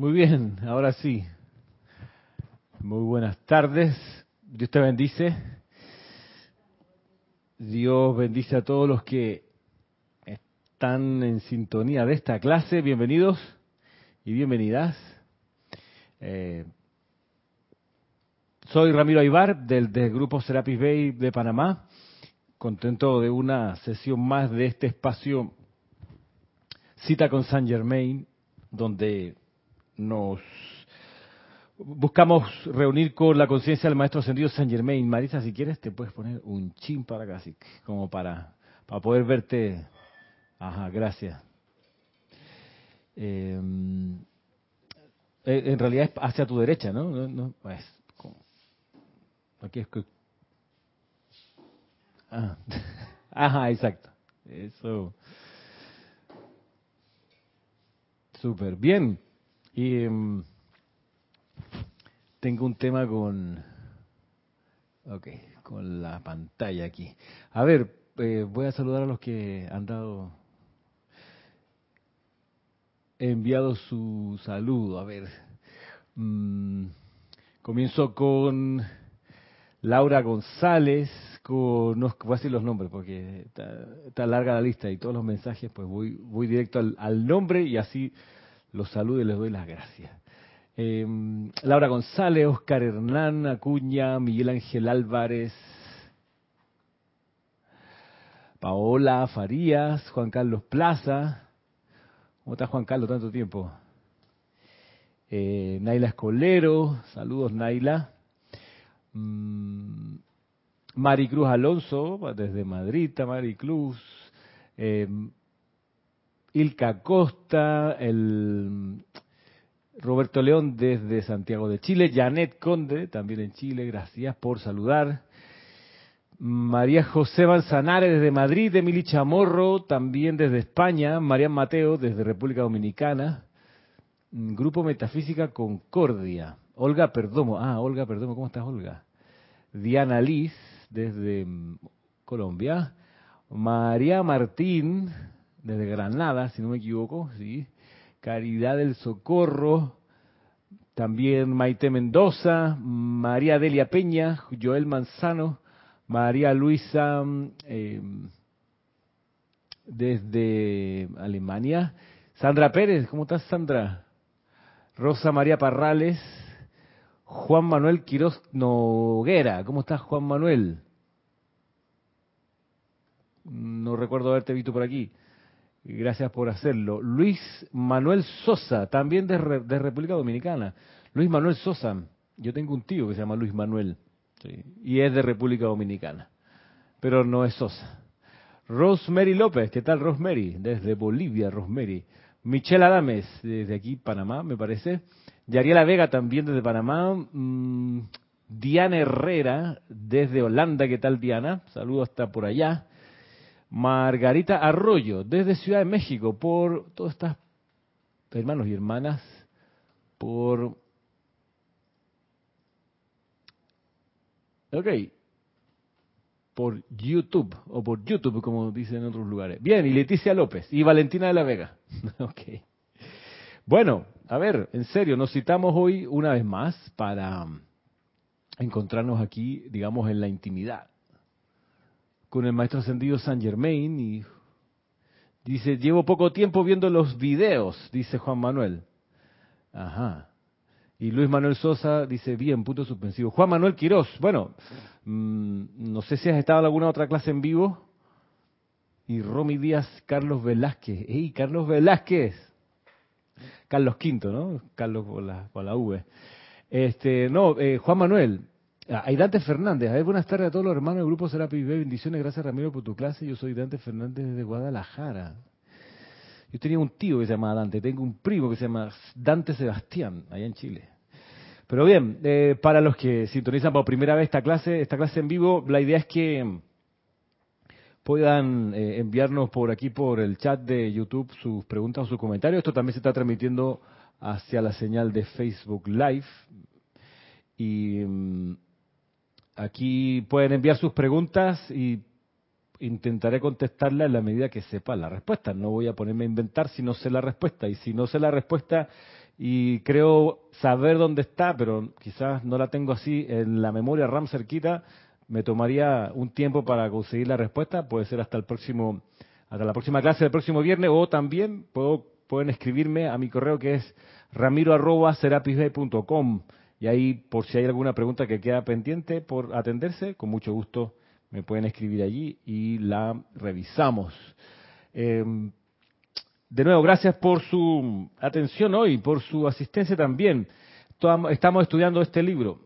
Muy bien, ahora sí. Muy buenas tardes. Dios te bendice. Dios bendice a todos los que están en sintonía de esta clase. Bienvenidos y bienvenidas. Eh, soy Ramiro Aybar del, del, grupo Serapis Bay de Panamá. Contento de una sesión más de este espacio Cita con Saint Germain, donde nos buscamos reunir con la conciencia del maestro ascendido Saint Germain. Marisa, si quieres, te puedes poner un chin para acá, así, como para, para poder verte. Ajá, gracias. Eh, en realidad es hacia tu derecha, ¿no? no, no pues, aquí es que. Ah. Ajá, exacto. Eso. Súper bien. Y um, tengo un tema con, ok, con la pantalla aquí. A ver, eh, voy a saludar a los que han dado, enviado su saludo. A ver, um, comienzo con Laura González, con, no voy a decir los nombres porque está, larga la lista y todos los mensajes, pues voy, voy directo al nombre y así los saludo y les doy las gracias. Eh, Laura González, Oscar Hernán Acuña, Miguel Ángel Álvarez, Paola Farías, Juan Carlos Plaza. ¿Cómo está Juan Carlos tanto tiempo? Eh, Naila Escolero, saludos Naila. Mm, Maricruz Alonso, desde Madrid, Maricruz. Eh, Ilka Costa, el Roberto León desde Santiago de Chile, Janet Conde, también en Chile, gracias por saludar. María José Manzanares desde Madrid, Emily Chamorro, también desde España, Marian Mateo desde República Dominicana, Grupo Metafísica Concordia, Olga Perdomo, ah, Olga Perdomo, ¿cómo estás Olga? Diana Liz desde mm, Colombia, María Martín desde Granada, si no me equivoco, sí. Caridad del Socorro, también Maite Mendoza, María Delia Peña, Joel Manzano, María Luisa eh, desde Alemania, Sandra Pérez, ¿cómo estás Sandra? Rosa María Parrales, Juan Manuel Quiroz Noguera, ¿cómo estás Juan Manuel? No recuerdo haberte visto por aquí. Gracias por hacerlo. Luis Manuel Sosa, también de, de, República Dominicana. Luis Manuel Sosa, yo tengo un tío que se llama Luis Manuel y es de República Dominicana, pero no es Sosa. Rosemary López, ¿qué tal Rosemary? Desde Bolivia, Rosemary. Michelle Adames, desde aquí, Panamá, me parece. Yariela Vega, también desde Panamá. Mm, Diana Herrera, desde Holanda, ¿qué tal Diana? Saludos hasta por allá. Margarita Arroyo, desde Ciudad de México, por todas estas hermanos y hermanas, por... Ok, por YouTube, o por YouTube, como dicen en otros lugares. Bien, y Leticia López, y Valentina de la Vega. ok. Bueno, a ver, en serio, nos citamos hoy una vez más para encontrarnos aquí, digamos, en la intimidad con el maestro ascendido San Germain y dice, llevo poco tiempo viendo los videos, dice Juan Manuel. Ajá. Y Luis Manuel Sosa dice, bien, punto suspensivo. Juan Manuel Quirós, bueno, mmm, no sé si has estado en alguna otra clase en vivo. Y Romy Díaz, Carlos Velázquez. ¡Ey, Carlos Velázquez! Carlos Quinto, ¿no? Carlos con la, con la V. Este, no, eh, Juan Manuel, hay Dante Fernández. A ver, buenas tardes a todos los hermanos del grupo Serapis B. Bendiciones, gracias Ramiro por tu clase. Yo soy Dante Fernández desde Guadalajara. Yo tenía un tío que se llamaba Dante, tengo un primo que se llama Dante Sebastián, allá en Chile. Pero bien, eh, para los que sintonizan por primera vez esta clase, esta clase en vivo, la idea es que puedan eh, enviarnos por aquí, por el chat de YouTube, sus preguntas o sus comentarios. Esto también se está transmitiendo hacia la señal de Facebook Live. Y mm, Aquí pueden enviar sus preguntas y intentaré contestarlas en la medida que sepa la respuesta. No voy a ponerme a inventar si no sé la respuesta. Y si no sé la respuesta y creo saber dónde está, pero quizás no la tengo así en la memoria RAM cerquita. Me tomaría un tiempo para conseguir la respuesta, puede ser hasta el próximo, hasta la próxima clase del próximo viernes, o también puedo, pueden escribirme a mi correo que es ramiro.serapisbay.com y ahí por si hay alguna pregunta que queda pendiente por atenderse, con mucho gusto me pueden escribir allí y la revisamos. Em, de nuevo, gracias por su atención hoy, por su asistencia también. Estamos estudiando este libro,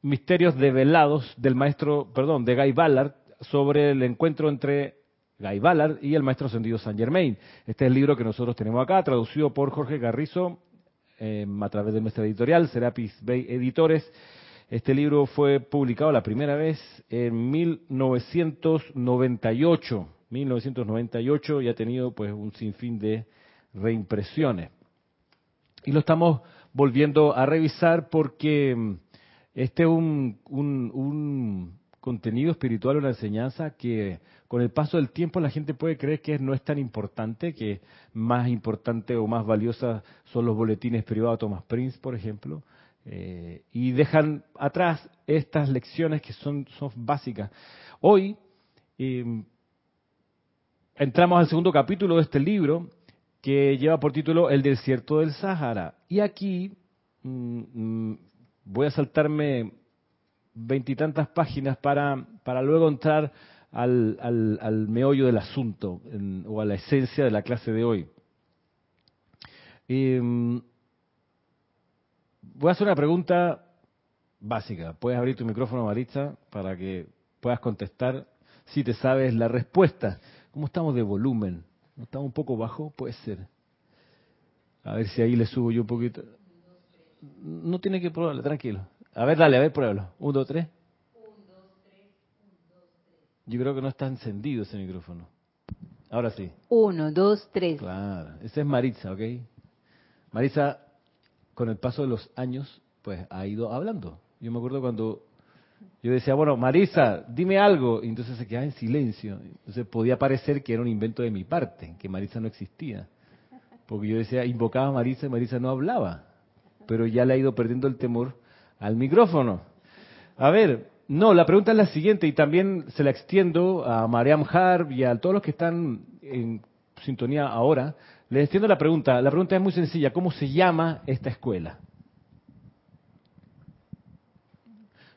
Misterios develados del maestro, perdón, de Guy Ballard, sobre el encuentro entre Guy Ballard y el maestro ascendido Saint Germain. Este es el libro que nosotros tenemos acá, traducido por Jorge Garrizo em, a través de nuestra editorial, Serapis Bay Editores. Este libro fue publicado la primera vez en 1998. 1998 y ha tenido pues un sinfín de reimpresiones. Y lo estamos volviendo a revisar porque mm, este es un, contenido espiritual, una enseñanza que con el paso del tiempo la gente puede creer que no es tan importante, que más importante o más valiosa son los boletines privados Thomas Prince, por ejemplo, eh, y dejan atrás estas lecciones que son, son básicas. Hoy eh, entramos al segundo capítulo de este libro que lleva por título El desierto del Sahara. Y aquí mm, mm, voy a saltarme veintitantas páginas para, para luego entrar al, al, meollo del asunto o a la esencia de la clase de hoy. Mm, voy a hacer una pregunta básica. Puedes abrir tu micrófono, Maritza, para que puedas contestar si te sabes la respuesta. ¿Cómo estamos de volumen? ¿No estamos un poco bajo? Puede ser. A ver si ahí le subo yo un poquito. No tiene que probarlo, tranquilo. A ver, dale, a ver, pruébalo. Un, dos, tres. Yo creo que no está encendido ese micrófono. Ahora sí. Uno, dos, tres. Claro, esa es Maritza, ¿ok? Maritza, con el paso de los años, pues ha ido hablando. Yo me acuerdo cuando yo decía, bueno, Marisa, dime algo. Y entonces se quedaba en silencio. Entonces podía parecer que era un invento de mi parte, que Marisa no existía. Porque yo decía, invocaba a Marisa y Marisa no hablaba. Pero ya le ha ido perdiendo el temor al micrófono. A ver, no, la pregunta es la siguiente y también se la extiendo a Mariam Harb y a todos los que están en sintonía ahora. Les extiendo la pregunta. La pregunta es muy sencilla. ¿Cómo se llama esta escuela?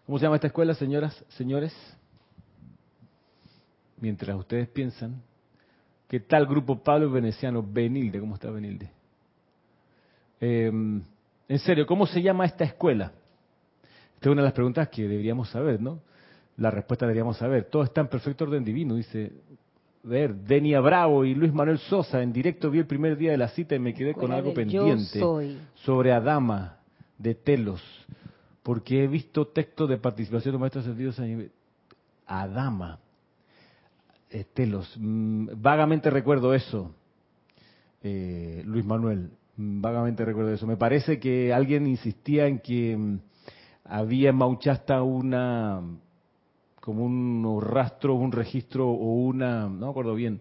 ¿Cómo se llama esta escuela, señoras, señores? Mientras ustedes piensan, ¿qué tal grupo Pablo Veneciano? Benilde, ¿cómo está Benilde? Em, en serio, ¿cómo se llama esta escuela? Esta es una de las preguntas que deberíamos saber, ¿no? La respuesta deberíamos saber. Todo está en perfecto orden divino, dice. Ver, Denia Bravo y Luis Manuel Sosa, en directo vi el primer día de la cita y me quedé con algo pendiente sobre Adama de Telos porque he visto textos de participación de maestros sentidos a Adama, Telos. Mm, vagamente recuerdo eso, eh, Luis Manuel, mm, vagamente recuerdo eso. Me parece que alguien insistía en que mm, había en Mauchasta una, como un rastro, un registro o una, no me acuerdo bien,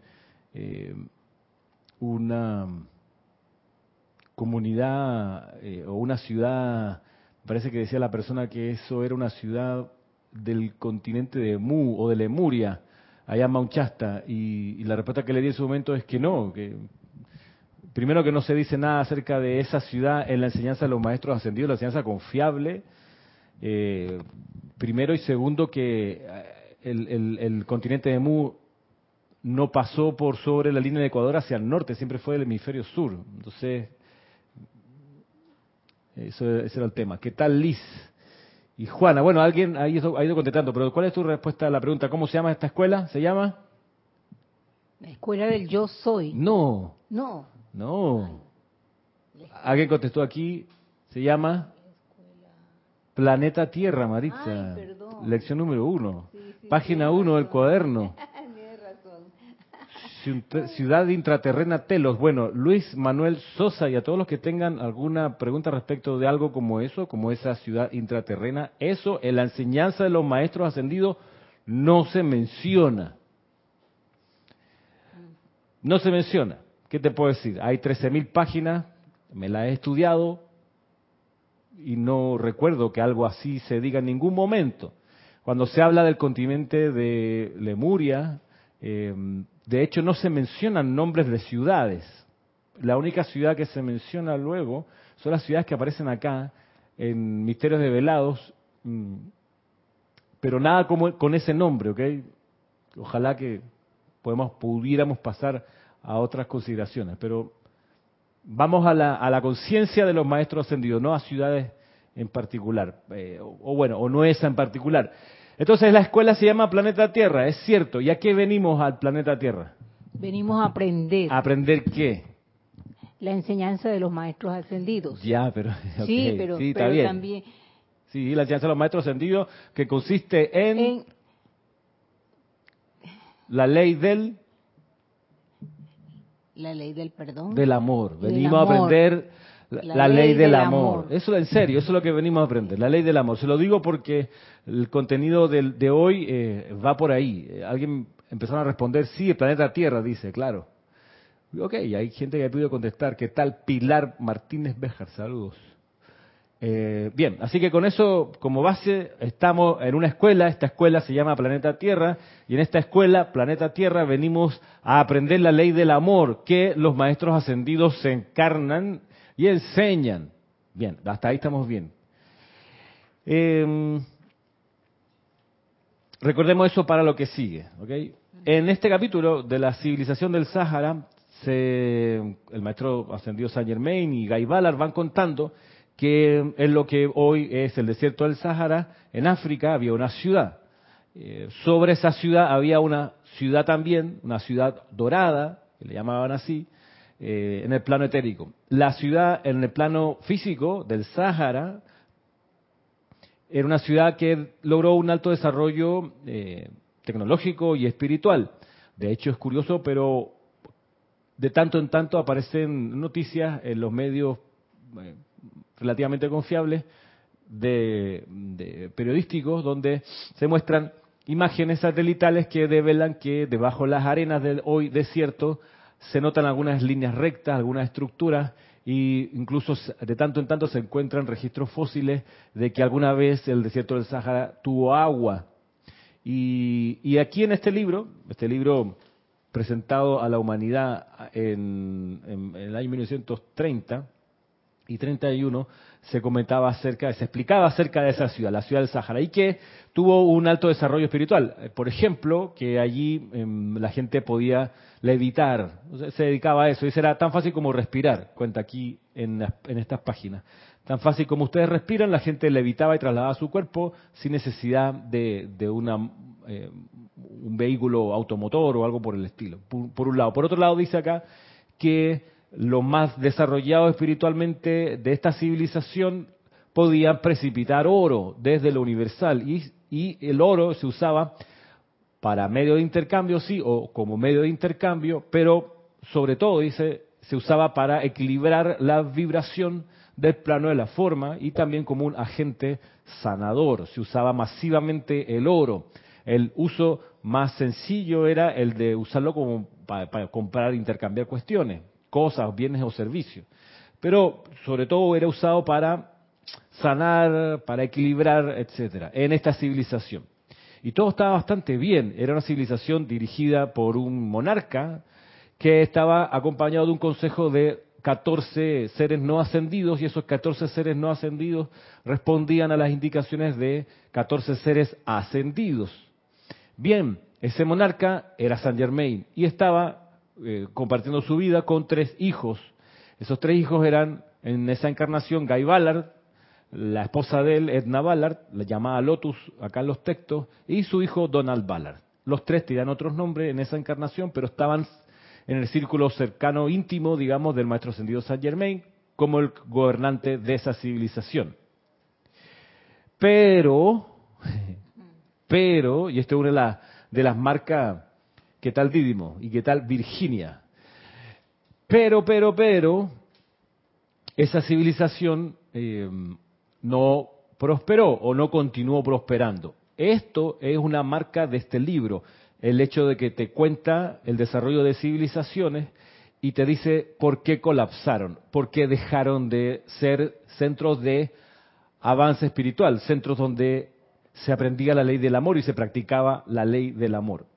eh, una comunidad eh, o una ciudad parece que decía la persona que eso era una ciudad del continente de Mu o de Lemuria, allá en Mauchasta, y, la respuesta que le di en su momento es que no, que primero que no se dice nada acerca de esa ciudad en la enseñanza de los maestros ascendidos, la enseñanza confiable, eh, primero y segundo que eh, el, el, continente de Mu no pasó por sobre la línea de Ecuador hacia el norte, siempre fue del hemisferio sur. Entonces, eso, ese era el tema. ¿Qué tal Liz? Y Juana, bueno, alguien ha ido, ha ido contestando, pero ¿cuál es tu respuesta a la pregunta? ¿Cómo se llama esta escuela? ¿Se llama? La escuela del yo soy. No. No. No. Alguien contestó aquí, se llama Planeta Tierra, Maritza. Lección número uno. Página uno del cuaderno. Ciudad intraterrena Telos. Bueno, Luis Manuel Sosa y a todos los que tengan alguna pregunta respecto de algo como eso, como esa ciudad intraterrena, eso en la enseñanza de los maestros ascendidos no se menciona. No se menciona. ¿Qué te puedo decir? Hay 13.000 páginas, me la he estudiado y no recuerdo que algo así se diga en ningún momento. Cuando se habla del continente de Lemuria, eh, de hecho no se mencionan nombres de ciudades. La única ciudad que se menciona luego son las ciudades que aparecen acá en Misterios de Velados, mm, pero nada como con ese nombre, ¿ok? Ojalá que podemos, pudiéramos pasar a otras consideraciones, pero vamos a la, a la conciencia de los maestros ascendidos, no a ciudades en particular, eh, o, o, bueno, o no esa en particular. Entonces la escuela se llama Planeta Tierra, es cierto. ¿Y a qué venimos al planeta Tierra? Venimos a aprender. ¿A aprender qué? La enseñanza de los maestros ascendidos. Ya, pero... sí, pero, sí, pero bien. también... Sí, la enseñanza de los maestros ascendidos que consiste en, En, la ley del, la ley del perdón. del amor. Del Venimos a aprender la, La la ley, ley del, del amor. amor. Eso en serio, eso es lo que venimos a aprender, la ley del amor. Se lo digo porque el contenido de hoy eh, va por ahí. Eh, Alguien empezaron a responder, sí, el planeta Tierra, dice, claro. Ok, hay gente que ha podido contestar. ¿Qué tal Pilar Martínez Béjar? Saludos. Eh, bien, así que con eso como base estamos en una escuela, esta escuela se llama Planeta Tierra, y en esta escuela, Planeta Tierra, venimos a aprender la ley del amor que los maestros ascendidos se encarnan y enseñan. Bien, hasta ahí estamos bien. Eh, recordemos eso para lo que sigue. ¿ok? En este capítulo de la civilización del Sáhara, se- el maestro ascendido Saint Germain y Guy Ballard van contando que en lo que hoy es el desierto del Sáhara, en África había una ciudad. Eh, sobre esa ciudad había una ciudad también, una ciudad dorada, que le llamaban así, eh, en el plano etérico. La ciudad en el plano físico del Sáhara era una ciudad que logró un alto desarrollo eh, tecnológico y espiritual. De hecho, es curioso, pero de tanto en tanto aparecen noticias en los medios relativamente confiables de, periodísticos donde se muestran imágenes satelitales que develan que debajo de las arenas del hoy desierto se notan algunas líneas rectas, algunas estructuras y incluso de tanto en tanto se encuentran registros fósiles de que alguna vez el desierto del Sahara tuvo agua. Y, aquí en este libro, este libro presentado a la humanidad en- en el año 1930 y 31, se comentaba acerca, se explicaba acerca de esa ciudad, la ciudad del Sahara, y que tuvo un alto desarrollo espiritual. Eh, Por ejemplo, que allí em, la gente podía levitar, se dedicaba a eso, y era tan fácil como respirar, cuenta aquí en, en estas páginas. Tan fácil como ustedes respiran, la gente levitaba y trasladaba su cuerpo sin necesidad de, una, eh, un vehículo automotor o algo por el estilo, por un lado. Por otro lado, dice acá que los más desarrollados espiritualmente de esta civilización podían precipitar oro desde lo universal y, y el oro se usaba para medio de intercambio, sí, o como medio de intercambio, pero sobre todo, dice, se usaba para equilibrar la vibración del plano de la forma y también como un agente sanador. Se usaba masivamente el oro. El uso más sencillo era el de usarlo como para, para comprar, intercambiar cuestiones, cosas, bienes o servicios. Pero sobre todo era usado para sanar, para equilibrar, etcétera, en esta civilización. Y todo estaba bastante bien. Era una civilización dirigida por un monarca que estaba acompañado de un consejo de 14 seres no ascendidos y esos 14 seres no ascendidos respondían a las indicaciones de 14 seres ascendidos. Bien, ese monarca era Saint Germain y estaba eh, compartiendo su vida con tres hijos. Esos tres hijos eran en esa encarnación Guy Ballard, la esposa de él, Edna Ballard, la llamada Lotus acá en los textos, y su hijo Donald Ballard. Los tres tenían otros nombres en esa encarnación, pero estaban en el círculo cercano, íntimo, digamos, del maestro ascendido Saint Germain, como el gobernante de esa civilización. Pero, pero, y esto es una de, las- de las marcas, ¿qué tal Dídimo? ¿Y qué tal Virginia? Pero, pero, pero, esa civilización eh, no prosperó o no continuó prosperando. Esto es una marca de este libro, el hecho de que te cuenta el desarrollo de civilizaciones y te dice por qué colapsaron, por qué dejaron de ser centros de avance espiritual, centros donde se aprendía la ley del amor y se practicaba la ley del amor.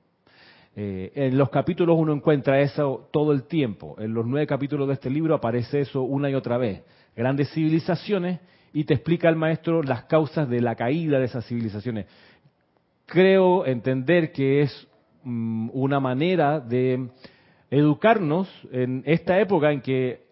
Eh, en los capítulos uno encuentra eso todo el tiempo. En los nueve capítulos de este libro aparece eso una y otra vez. Grandes civilizaciones y te explica el maestro las causas de la caída de esas civilizaciones. Creo entender que es mm, una manera de educarnos en esta época en que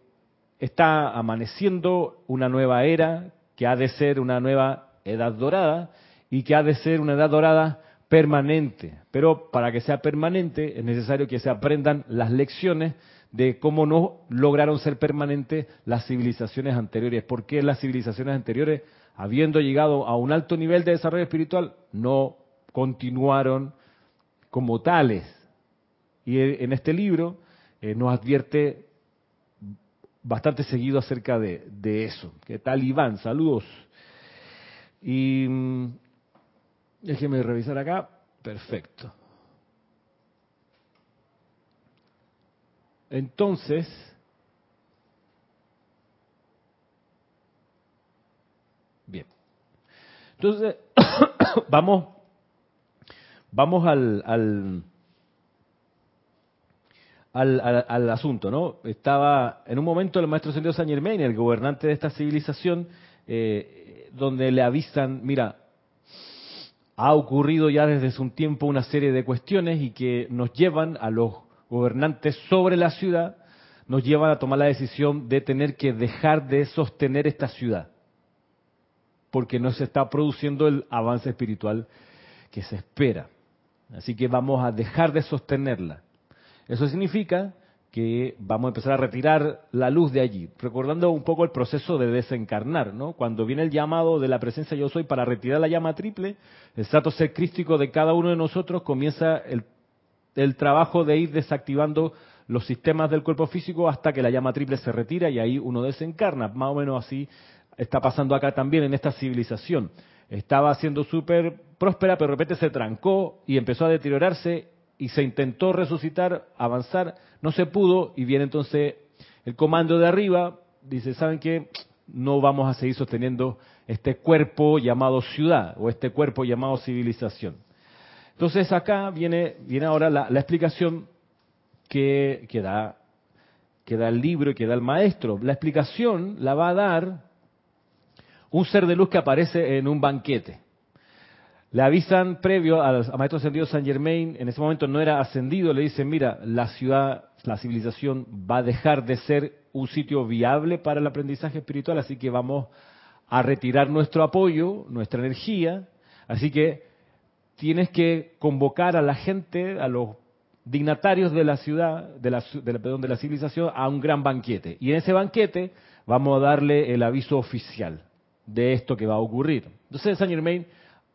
está amaneciendo una nueva era, que ha de ser una nueva edad dorada y que ha de ser una edad dorada permanente. Pero para que sea permanente es necesario que se aprendan las lecciones de cómo no lograron ser permanentes las civilizaciones anteriores. ¿Por qué las civilizaciones anteriores, habiendo llegado a un alto nivel de desarrollo espiritual, no continuaron como tales? Y en este libro eh, nos advierte bastante seguido acerca de, eso. ¿Qué tal, Iván? Saludos. Y mm, déjeme revisar acá. Perfecto. Entonces, bien. Entonces, vamos, vamos al, al al, asunto, ¿no? Estaba en un momento el maestro Ascendido San Germain, el gobernante de esta civilización, eh, donde le avisan, mira, ha ocurrido ya desde hace un tiempo una serie de cuestiones y que nos llevan a los gobernantes sobre la ciudad, nos llevan a tomar la decisión de tener que dejar de sostener esta ciudad, porque no se está produciendo el avance espiritual que se espera. Así que vamos a dejar de sostenerla. Eso significa que vamos a empezar a retirar la luz de allí, recordando un poco el proceso de desencarnar, ¿no? Cuando viene el llamado de la presencia yo soy para retirar la llama triple, el trato ser crístico de cada uno de nosotros comienza el, el trabajo de ir desactivando los sistemas del cuerpo físico hasta que la llama triple se retira y ahí uno desencarna. Más o menos así está pasando acá también en esta civilización. Estaba siendo súper próspera, pero de repente se trancó y empezó a deteriorarse y se intentó resucitar, avanzar, no se pudo y viene entonces el comando de arriba, dice, ¿saben qué? No vamos a seguir sosteniendo este cuerpo llamado ciudad o este cuerpo llamado civilización. Entonces acá viene, viene ahora la, explicación que, que da el libro y que da el maestro. La explicación la va a dar un ser de luz que aparece en un banquete. Le avisan previo al, maestro ascendido San Germain, en ese momento no era ascendido, le dicen, mira, la ciudad, la civilización va a dejar de ser un sitio viable para el aprendizaje espiritual, así que vamos a retirar nuestro apoyo, nuestra energía, así que tienes que convocar a la gente, a los dignatarios de la ciudad, de la, de de la civilización, a un gran banquete. Y en ese banquete vamos a darle el aviso oficial de esto que va a ocurrir. Entonces San Germain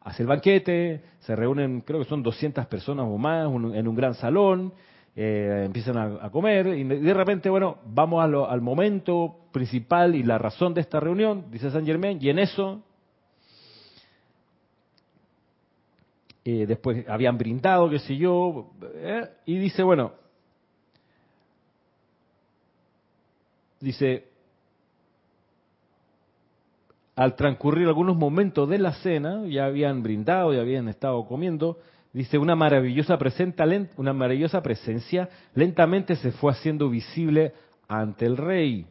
hace el banquete, se reúnen, creo que son 200 personas o más en un gran salón, eh, empiezan a, comer y de repente, bueno, vamos al momento principal y la razón de esta reunión, dice San Germain, y en eso, eh, después habían brindado, qué sé yo, eh, y dice, bueno, dice, al transcurrir algunos momentos de la cena, ya habían brindado, ya habían estado comiendo, dice, una maravillosa, una maravillosa presencia lentamente se fue haciendo visible ante el rey.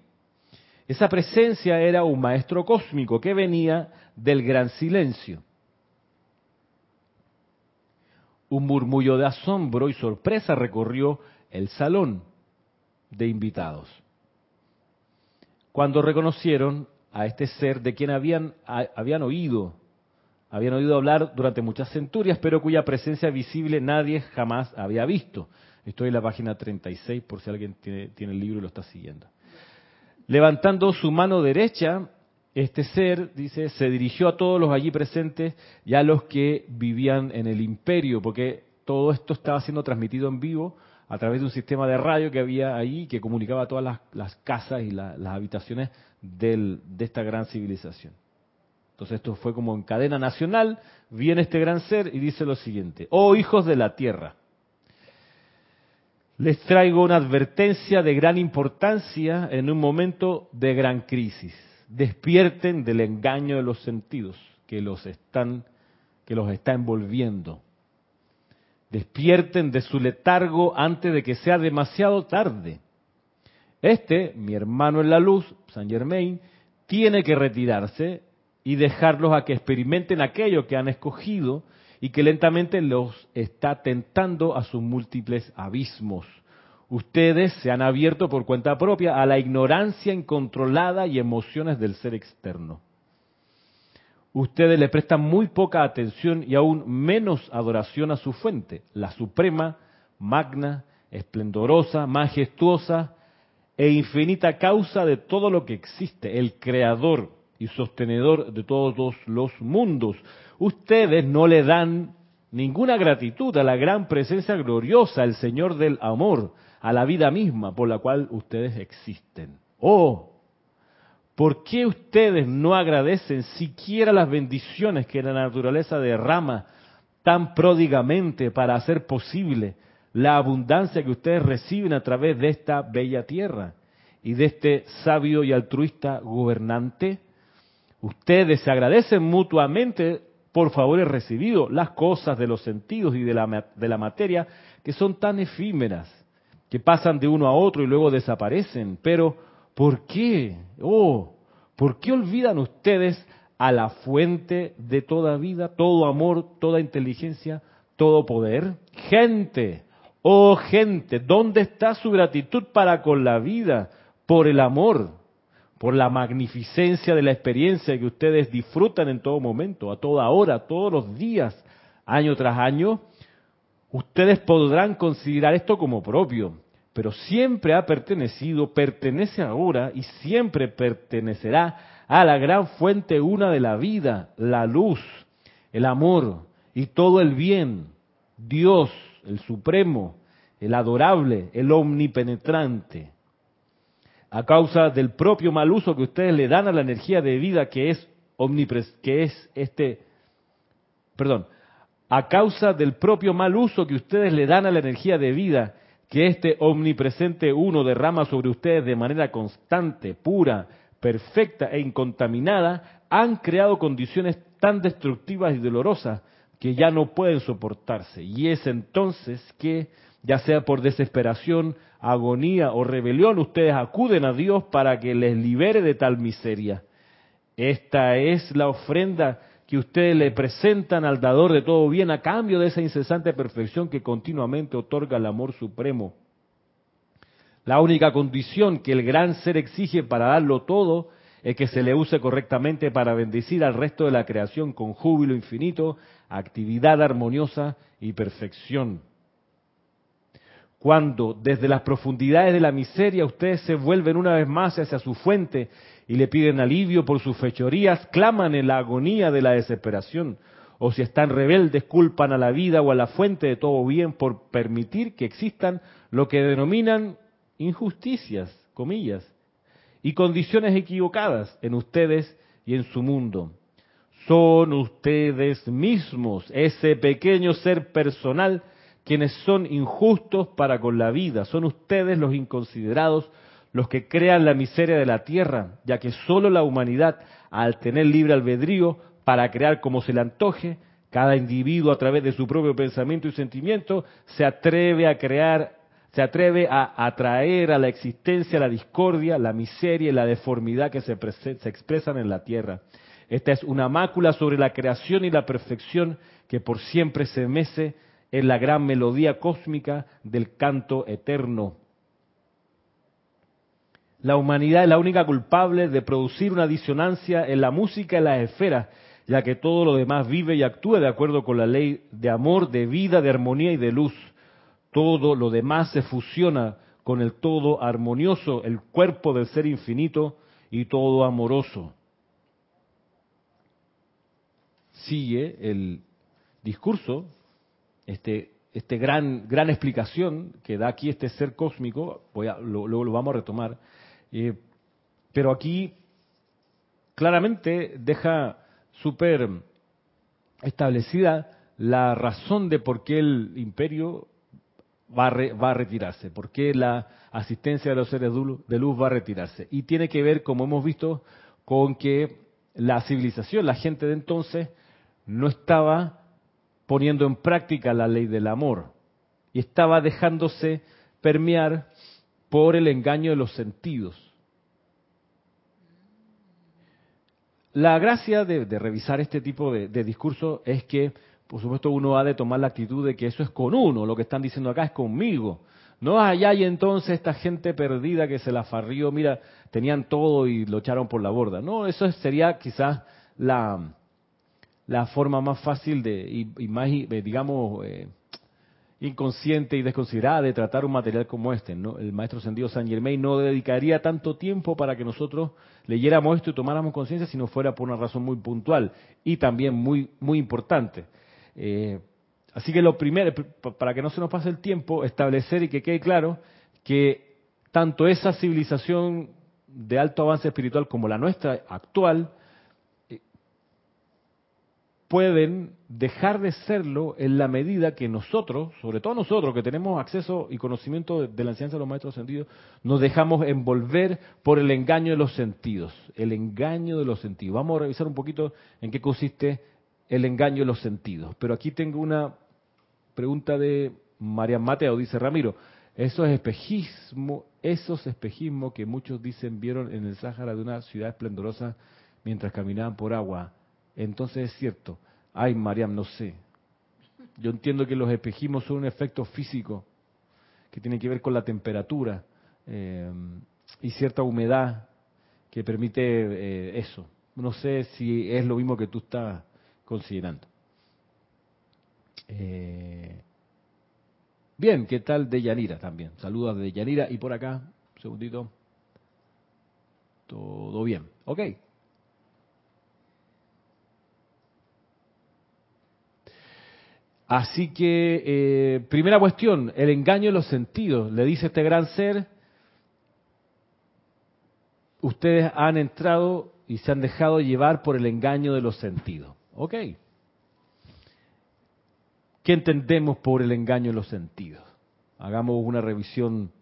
Esa presencia era un maestro cósmico que venía del gran silencio. Un murmullo de asombro y sorpresa recorrió el salón de invitados. Cuando reconocieron a este ser de quien habían, habían oído, habían oído hablar durante muchas centurias, pero cuya presencia visible nadie jamás había visto. Estoy en la página 36 por si alguien tiene, el libro y lo está siguiendo. Levantando su mano derecha, este ser, dice, se dirigió a todos los allí presentes y a los que vivían en el imperio, porque todo esto estaba siendo transmitido en vivo a través de un sistema de radio que había ahí que comunicaba a todas las, casas y las habitaciones de esta gran civilización. Entonces esto fue como en cadena nacional, viene este gran ser y dice lo siguiente, oh hijos de la tierra, Les traigo una advertencia de gran importancia en un momento de gran crisis. Despierten del engaño de los sentidos que los están que los está envolviendo. Despierten de su letargo antes de que sea demasiado tarde. Este, mi hermano en la luz, Saint Germain, tiene que retirarse y dejarlos a que experimenten aquello que han escogido y que lentamente los está tentando a sus múltiples abismos. Ustedes se han abierto por cuenta propia a la ignorancia incontrolada y emociones del ser externo. Ustedes le prestan muy poca atención y aún menos adoración a su fuente, la suprema, magna, esplendorosa, majestuosa e infinita causa de todo lo que existe, el creador y sostenedor de todos los mundos. Ustedes no le dan ninguna gratitud a la gran presencia gloriosa, el Señor del amor, a la vida misma por la cual ustedes existen. Oh, ¿por qué ustedes no agradecen siquiera las bendiciones que la naturaleza derrama tan pródigamente para hacer posible la abundancia que ustedes reciben a través de esta bella tierra y de este sabio y altruista gobernante? Ustedes se agradecen mutuamente por favores recibidos, las cosas de los sentidos y de la, de la materia que son tan efímeras, que pasan de uno a otro y luego desaparecen. Pero, ¿por qué? Oh, ¿por qué olvidan ustedes a la fuente de toda vida, todo amor, toda inteligencia, todo poder? Gente, oh gente, ¿dónde está su gratitud para con la vida, por el amor? por la magnificencia de la experiencia que ustedes disfrutan en todo momento, a toda hora, todos los días, año tras año, ustedes podrán considerar esto como propio, pero siempre ha pertenecido, pertenece ahora y siempre pertenecerá a la gran fuente una de la vida, la luz, el amor y todo el bien, Dios, el supremo, el adorable, el omnipenetrante. A causa del propio mal uso que ustedes le dan a la energía de vida que es omnipres que es este perdón, a causa del propio mal uso que ustedes le dan a la energía de vida que este omnipresente uno derrama sobre ustedes de manera constante, pura, perfecta e incontaminada, han creado condiciones tan destructivas y dolorosas que ya no pueden soportarse. Y es entonces que, ya sea por desesperación, agonía o rebelión, ustedes acuden a Dios para que les libere de tal miseria. Esta es la ofrenda que ustedes le presentan al dador de todo bien a cambio de esa incesante perfección que continuamente otorga el amor supremo. La única condición que el gran ser exige para darlo todo es que se le use correctamente para bendecir al resto de la creación con júbilo infinito, actividad armoniosa y perfección. Cuando desde las profundidades de la miseria ustedes se vuelven una vez más hacia su fuente y le piden alivio por sus fechorías, claman en la agonía de la desesperación, o si están rebeldes, culpan a la vida o a la fuente de todo bien por permitir que existan lo que denominan injusticias, comillas, y condiciones equivocadas en ustedes y en su mundo. Son ustedes mismos, ese pequeño ser personal, quienes son injustos para con la vida. Son ustedes los inconsiderados, los que crean la miseria de la tierra, ya que solo la humanidad, al tener libre albedrío para crear como se le antoje, cada individuo a través de su propio pensamiento y sentimiento se atreve a crear, se atreve a atraer a la existencia la discordia, la miseria y la deformidad que se, se expresan en la tierra. Esta es una mácula sobre la creación y la perfección que por siempre se mece en la gran melodía cósmica del canto eterno. La humanidad es la única culpable de producir una disonancia en la música y las esferas, ya que todo lo demás vive y actúa de acuerdo con la ley de amor, de vida, de armonía y de luz. Todo lo demás se fusiona con el todo armonioso, el cuerpo del ser infinito y todo amoroso. Sigue el discurso este, este gran, gran explicación que da aquí este ser cósmico, voy a, lo, vamos a retomar, eh, pero aquí claramente deja súper establecida la razón de por qué el imperio va a, va a retirarse? ¿Por qué la asistencia de los seres de luz va a retirarse? Y tiene que ver, como hemos visto, con que la civilización, la gente de entonces, no estaba poniendo en práctica la ley del amor y estaba dejándose permear por el engaño de los sentidos. La gracia de, revisar este tipo de discurso es que, por supuesto, uno ha de tomar la actitud de que eso es con uno, lo que están diciendo acá es conmigo. No allá y entonces esta gente perdida que se la farrió, mira, tenían todo y lo echaron por la borda. No, eso sería quizás la, la forma más fácil de, y, más, eh, digamos, eh, inconsciente y desconsiderada de tratar un material como este. ¿no? El maestro Sendido San Germain no dedicaría tanto tiempo para que nosotros leyéramos esto y tomáramos conciencia si no fuera por una razón muy puntual y también muy, muy importante. Eh, así que lo primero, para que no se nos pase el tiempo, establecer y que quede claro que tanto esa civilización de alto avance espiritual como la nuestra actual, pueden dejar de serlo en la medida que nosotros, sobre todo nosotros que tenemos acceso y conocimiento de, la enseñanza de los maestros sentidos, nos dejamos envolver por el engaño de los sentidos, el engaño de los sentidos. Vamos a revisar un poquito en qué consiste el engaño de los sentidos. Pero aquí tengo una pregunta de María Mateo, dice Ramiro, esos espejismos, esos espejismos que muchos dicen vieron en el Sáhara de una ciudad esplendorosa mientras caminaban por agua, entonces es cierto. Ay, Mariam, no sé. Yo entiendo que los espejismos son un efecto físico que tiene que ver con la temperatura eh, y cierta humedad que permite eh, eso. No sé si es lo mismo que tú estás considerando. Eh, bien, ¿qué tal de Yanira también? Saludos de Yanira y por acá, un segundito. Todo bien. Ok. Así que, eh, primera cuestión, el engaño de los sentidos. Le dice este gran ser, ustedes han entrado y se han dejado llevar por el engaño de los sentidos. ¿Ok? ¿Qué entendemos por el engaño de los sentidos? Hagamos una revisión,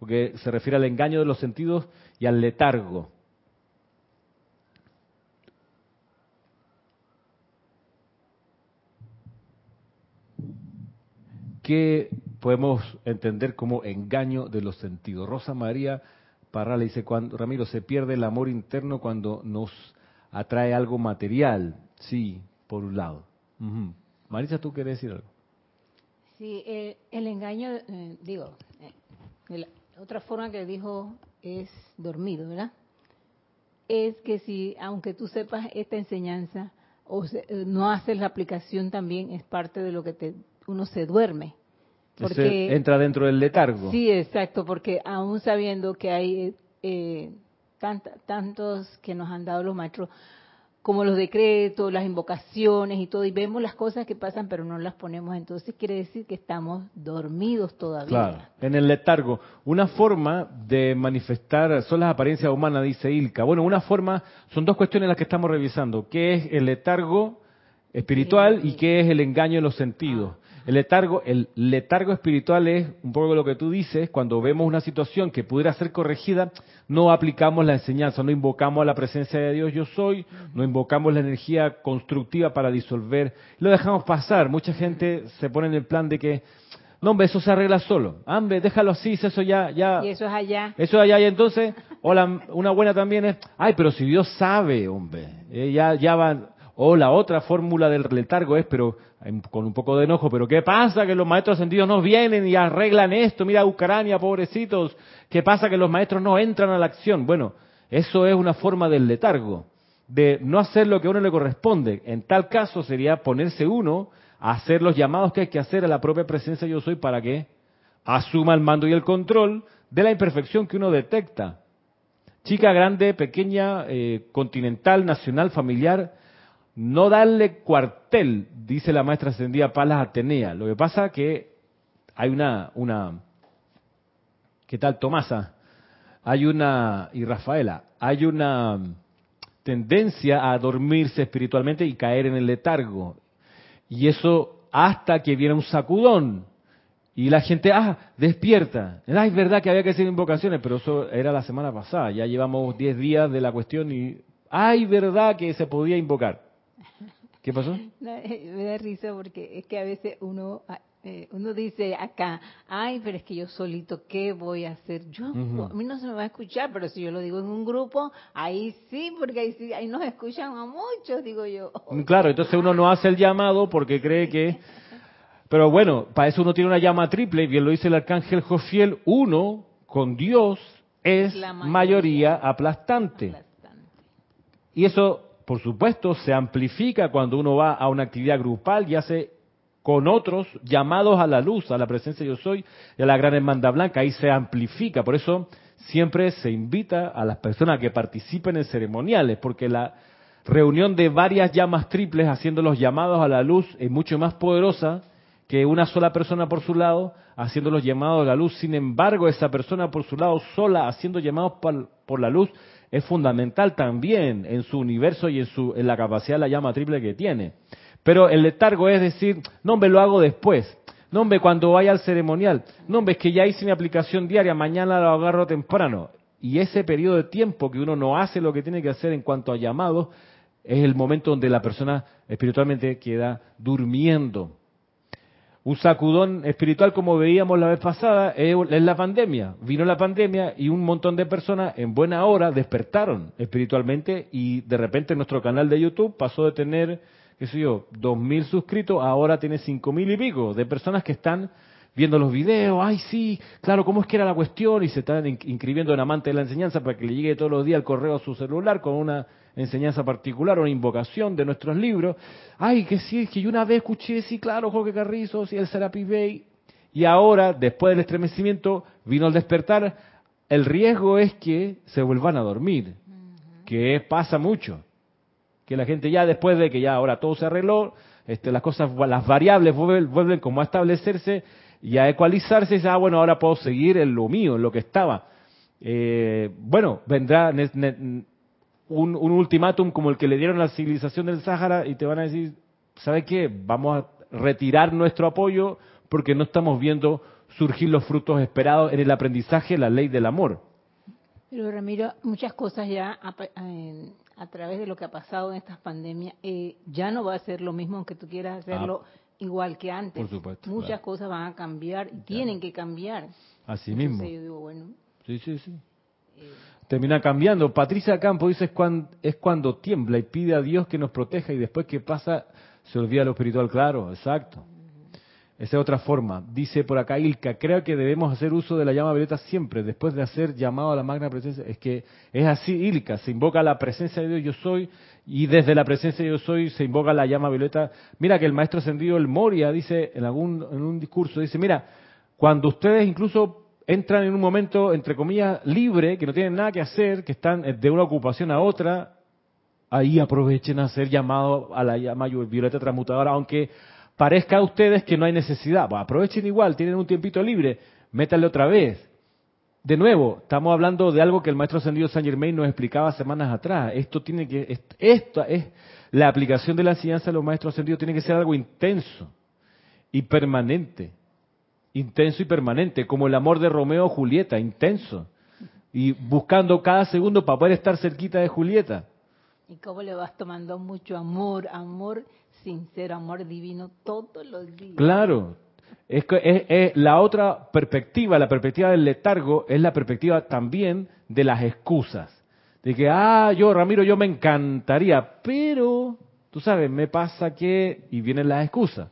porque se refiere al engaño de los sentidos y al letargo. ¿Qué podemos entender como engaño de los sentidos? Rosa María Parra dice, cuando, Ramiro, se pierde el amor interno cuando nos atrae algo material. Sí, por un lado. Marisa, ¿tú quieres decir algo? Sí, eh, el engaño, eh, digo, eh, otra forma que dijo es dormido, ¿verdad? Es que si, aunque tú sepas esta enseñanza, o no haces la aplicación también, es parte de lo que te uno se duerme. Porque, entra dentro del letargo. Sí, exacto, porque aún sabiendo que hay eh, tantos que nos han dado los maestros, como los decretos, las invocaciones y todo, y vemos las cosas que pasan, pero no las ponemos, entonces quiere decir que estamos dormidos todavía. Claro, en el letargo. Una forma de manifestar, son las apariencias humanas, dice Ilka. Bueno, una forma, son dos cuestiones las que estamos revisando. ¿Qué es el letargo espiritual y qué es el engaño de los sentidos? El letargo, el letargo espiritual es un poco lo que tú dices, cuando vemos una situación que pudiera ser corregida, no aplicamos la enseñanza, no invocamos a la presencia de Dios yo soy, no invocamos la energía constructiva para disolver, lo dejamos pasar. Mucha gente se pone en el plan de que, no, hombre, eso se arregla solo. Hombre, déjalo así, eso ya, ya. Y eso es allá. Eso es allá, y entonces, o una buena también es, ay, pero si Dios sabe, hombre, eh, ya, ya van, o la otra fórmula del letargo es, pero con un poco de enojo, pero ¿qué pasa que los maestros ascendidos no vienen y arreglan esto? Mira Ucrania, pobrecitos. ¿Qué pasa que los maestros no entran a la acción? Bueno, eso es una forma del letargo, de no hacer lo que a uno le corresponde. En tal caso sería ponerse uno a hacer los llamados que hay que hacer a la propia presencia yo soy para que asuma el mando y el control de la imperfección que uno detecta. Chica grande, pequeña, eh, continental, nacional, familiar, no darle cuartel, dice la maestra ascendida Palas Atenea. Lo que pasa que hay una, una, ¿qué tal Tomasa? Hay una, y Rafaela, hay una tendencia a dormirse espiritualmente y caer en el letargo. Y eso hasta que viene un sacudón. Y la gente, ah, despierta. Ah, es verdad que había que hacer invocaciones, pero eso era la semana pasada. Ya llevamos 10 días de la cuestión y, ay, verdad que se podía invocar. ¿Qué pasó? me da risa porque es que a veces uno eh, uno dice acá, ay, pero es que yo solito, ¿qué voy a hacer? Yo, a mí no se me va a escuchar, pero si yo lo digo en un grupo, ahí sí, porque ahí sí, ahí nos escuchan a muchos, digo yo. Mm, claro, entonces uno no hace el llamado porque cree que... Pero bueno, para eso uno tiene una llama triple, y bien lo dice el arcángel Jofiel, uno con Dios es mayoría, aplastante. Y eso, por supuesto, se amplifica cuando uno va a una actividad grupal y hace con otros llamados a la luz, a la presencia yo soy y a la gran hermandad blanca. Ahí se amplifica. Por eso siempre se invita a las personas que participen en ceremoniales, porque la reunión de varias llamas triples haciendo los llamados a la luz es mucho más poderosa que una sola persona por su lado haciendo los llamados a la luz. Sin embargo, esa persona por su lado sola haciendo llamados por, la luz es fundamental también en su universo y en, su, en la capacidad de la llama triple que tiene. Pero el letargo es decir, no me lo hago después. No, me cuando vaya al ceremonial. No, me es que ya hice mi aplicación diaria, mañana lo agarro temprano. Y ese periodo de tiempo que uno no hace lo que tiene que hacer en cuanto a llamados, es el momento donde la persona espiritualmente queda durmiendo. Un sacudón espiritual, como veíamos la vez pasada, es la pandemia. Vino la pandemia y un montón de personas en buena hora despertaron espiritualmente y de repente nuestro canal de YouTube pasó de tener qué sé yo, dos mil suscritos, ahora tiene cinco mil y pico de personas que están viendo los videos, ay sí, claro, ¿cómo es que era la cuestión? Y se están inscribiendo en amante de la enseñanza para que le llegue todos los días el correo a su celular con una enseñanza particular, una invocación de nuestros libros. Ay, que sí, es que yo una vez escuché, sí, claro, Jorge Carrizo, sí, el Serapi Bey. Y ahora, después del estremecimiento, vino el despertar. El riesgo es que se vuelvan a dormir, que pasa mucho que la gente ya después de que ya ahora todo se arregló, este, las cosas, las variables vuelven, como a establecerse y a ecualizarse, y dice, ah, bueno, ahora puedo seguir en lo mío, en lo que estaba. Eh, bueno, vendrá un, un ultimátum como el que le dieron a la civilización del Sáhara y te van a decir, ¿sabe qué? Vamos a retirar nuestro apoyo porque no estamos viendo surgir los frutos esperados en el aprendizaje, la ley del amor. Pero Ramiro, muchas cosas ya a través de lo que ha pasado en estas pandemias, eh, ya no va a ser lo mismo aunque tú quieras hacerlo ah, igual que antes. Por supuesto, Muchas cosas van a cambiar y tienen que cambiar. Así mismo. sí, sí, sí. Eh, Termina cambiando. Patricia Campo dice es cuando, tiembla y pide a Dios que nos proteja y después que pasa se olvida lo espiritual. Claro, exacto. Esa es otra forma. Dice por acá Ilka, creo que debemos hacer uso de la llama violeta siempre, después de hacer llamado a la magna presencia. Es que es así, Ilka, se invoca la presencia de Dios yo soy, y desde la presencia de yo soy se invoca la llama violeta. Mira que el maestro ascendido, el Moria, dice en, algún, en un discurso, dice, mira, cuando ustedes incluso entran en un momento, entre comillas, libre, que no tienen nada que hacer, que están de una ocupación a otra, ahí aprovechen a hacer llamado a la llama violeta transmutadora, aunque parezca a ustedes que no hay necesidad. aprovechen igual, tienen un tiempito libre, métanle otra vez. De nuevo, estamos hablando de algo que el maestro ascendido San Germain nos explicaba semanas atrás. Esto tiene que, esto es la aplicación de la enseñanza de los maestros ascendidos tiene que ser algo intenso y permanente, intenso y permanente, como el amor de Romeo Julieta, intenso y buscando cada segundo para poder estar cerquita de Julieta. Y cómo le vas tomando mucho amor, amor sincero, amor divino todos los días. Claro. Es, es, la otra perspectiva, la perspectiva del letargo, es la perspectiva también de las excusas. De que, ah, yo, Ramiro, yo me encantaría, pero, tú sabes, me pasa que, y vienen las excusas.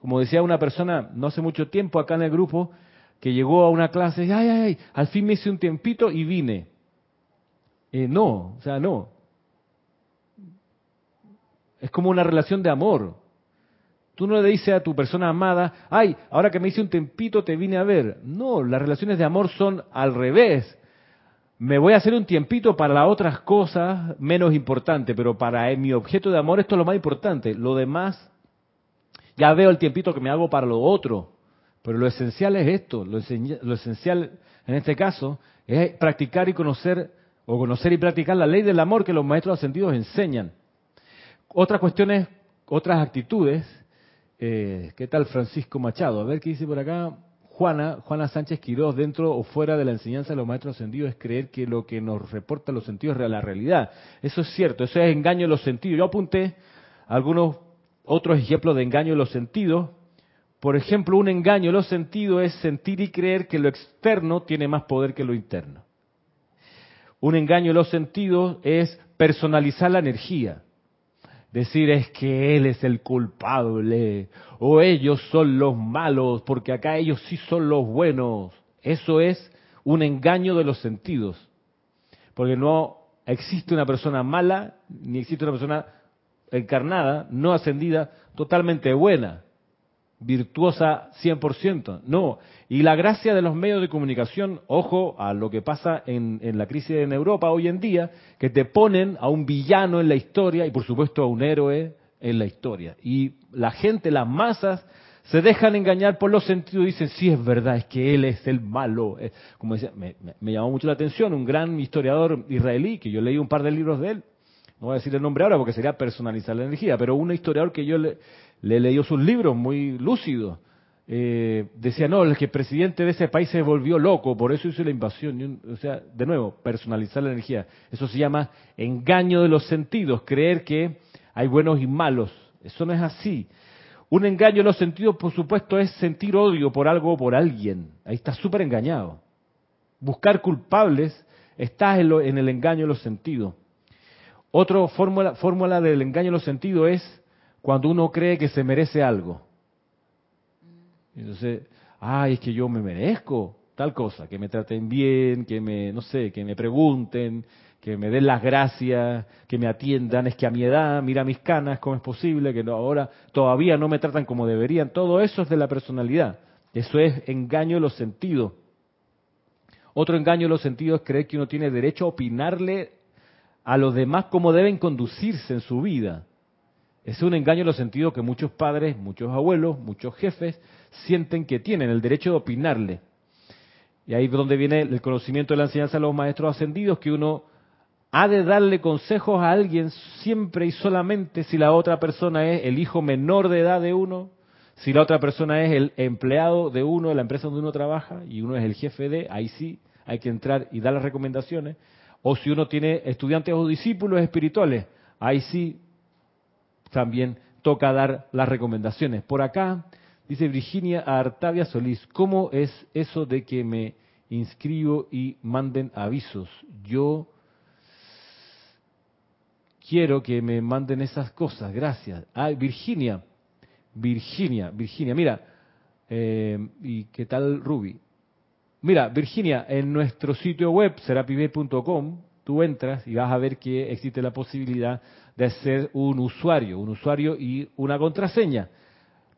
Como decía una persona no hace mucho tiempo acá en el grupo, que llegó a una clase, ay, ay, ay, al fin me hice un tiempito y vine. Eh, no, o sea, no. Es como una relación de amor. Tú no le dices a tu persona amada, ay, ahora que me hice un tempito te vine a ver. No, las relaciones de amor son al revés. Me voy a hacer un tiempito para las otras cosas menos importantes, pero para mi objeto de amor esto es lo más importante. Lo demás, ya veo el tiempito que me hago para lo otro. Pero lo esencial es esto, lo, esencial en este caso es practicar y conocer, o conocer y practicar la ley del amor que los maestros ascendidos enseñan otras cuestiones, otras actitudes, Eh, ¿Qué tal Francisco Machado? A ver qué dice por acá. Juana, Juana Sánchez Quiroz, dentro o fuera de la enseñanza de los maestros ascendidos, es creer que lo que nos reporta los sentidos es la realidad. Eso es cierto, eso es engaño de los sentidos. Yo apunté algunos otros ejemplos de engaño de los sentidos. Por ejemplo, un engaño de los sentidos es sentir y creer que lo externo tiene más poder que lo interno. Un engaño de los sentidos es personalizar la energía. Decir es que él es el culpable o ellos son los malos porque acá ellos sí son los buenos. Eso es un engaño de los sentidos. Porque no existe una persona mala ni existe una persona encarnada, no ascendida, totalmente buena virtuosa 100%. No. Y la gracia de los medios de comunicación, ojo a lo que pasa en, en, la crisis en Europa hoy en día, que te ponen a un villano en la historia y por supuesto a un héroe en la historia. Y la gente, las masas, se dejan engañar por los sentidos y dicen, sí, es verdad, es que él es el malo. Eh, como decía, me, me llamó mucho la atención un gran historiador israelí, que yo leí un par de libros de él, no voy a decir el nombre ahora porque sería personalizar la energía, pero un historiador que yo le, le leyó sus libros, muy lúcido. Eh, decía, no, el que presidente de ese país se volvió loco, por eso hizo la invasión. O sea, de nuevo, personalizar la energía. Eso se llama engaño de los sentidos, creer que hay buenos y malos. Eso no es así. Un engaño de los sentidos, por supuesto, es sentir odio por algo o por alguien. Ahí está súper engañado. Buscar culpables, estás en, en, el engaño de los sentidos. Otra fórmula, fórmula del engaño de los sentidos es cuando uno cree que se merece algo. Entonces, ay, es que yo me merezco tal cosa, que me traten bien, que me, no sé, que me pregunten, que me den las gracias, que me atiendan, es que a mi edad, mira mis canas, ¿cómo es posible que ahora todavía no me tratan como deberían? Todo eso es de la personalidad. Eso es engaño de los sentidos. Otro engaño de los sentidos es creer que uno tiene derecho a opinarle a los demás cómo deben conducirse en su vida. Es un engaño en los sentidos que muchos padres, muchos abuelos, muchos jefes sienten que tienen el derecho de opinarle. Y ahí es donde viene el conocimiento de la enseñanza de los maestros ascendidos, que uno ha de darle consejos a alguien siempre y solamente si la otra persona es el hijo menor de edad de uno, si la otra persona es el empleado de uno de la empresa donde uno trabaja y uno es el jefe de, ahí sí hay que entrar y dar las recomendaciones. O si uno tiene estudiantes o discípulos espirituales, ahí sí también toca dar las recomendaciones. Por acá dice Virginia Artavia Solís, ¿cómo es eso de que me inscribo y manden avisos? Yo quiero que me manden esas cosas, gracias. Ah, Virginia, Virginia, Virginia, mira, eh, ¿y qué tal Ruby? Mira, Virginia, en nuestro sitio web, serapibe.com, tú entras y vas a ver que existe la posibilidad de ser un usuario, un usuario y una contraseña.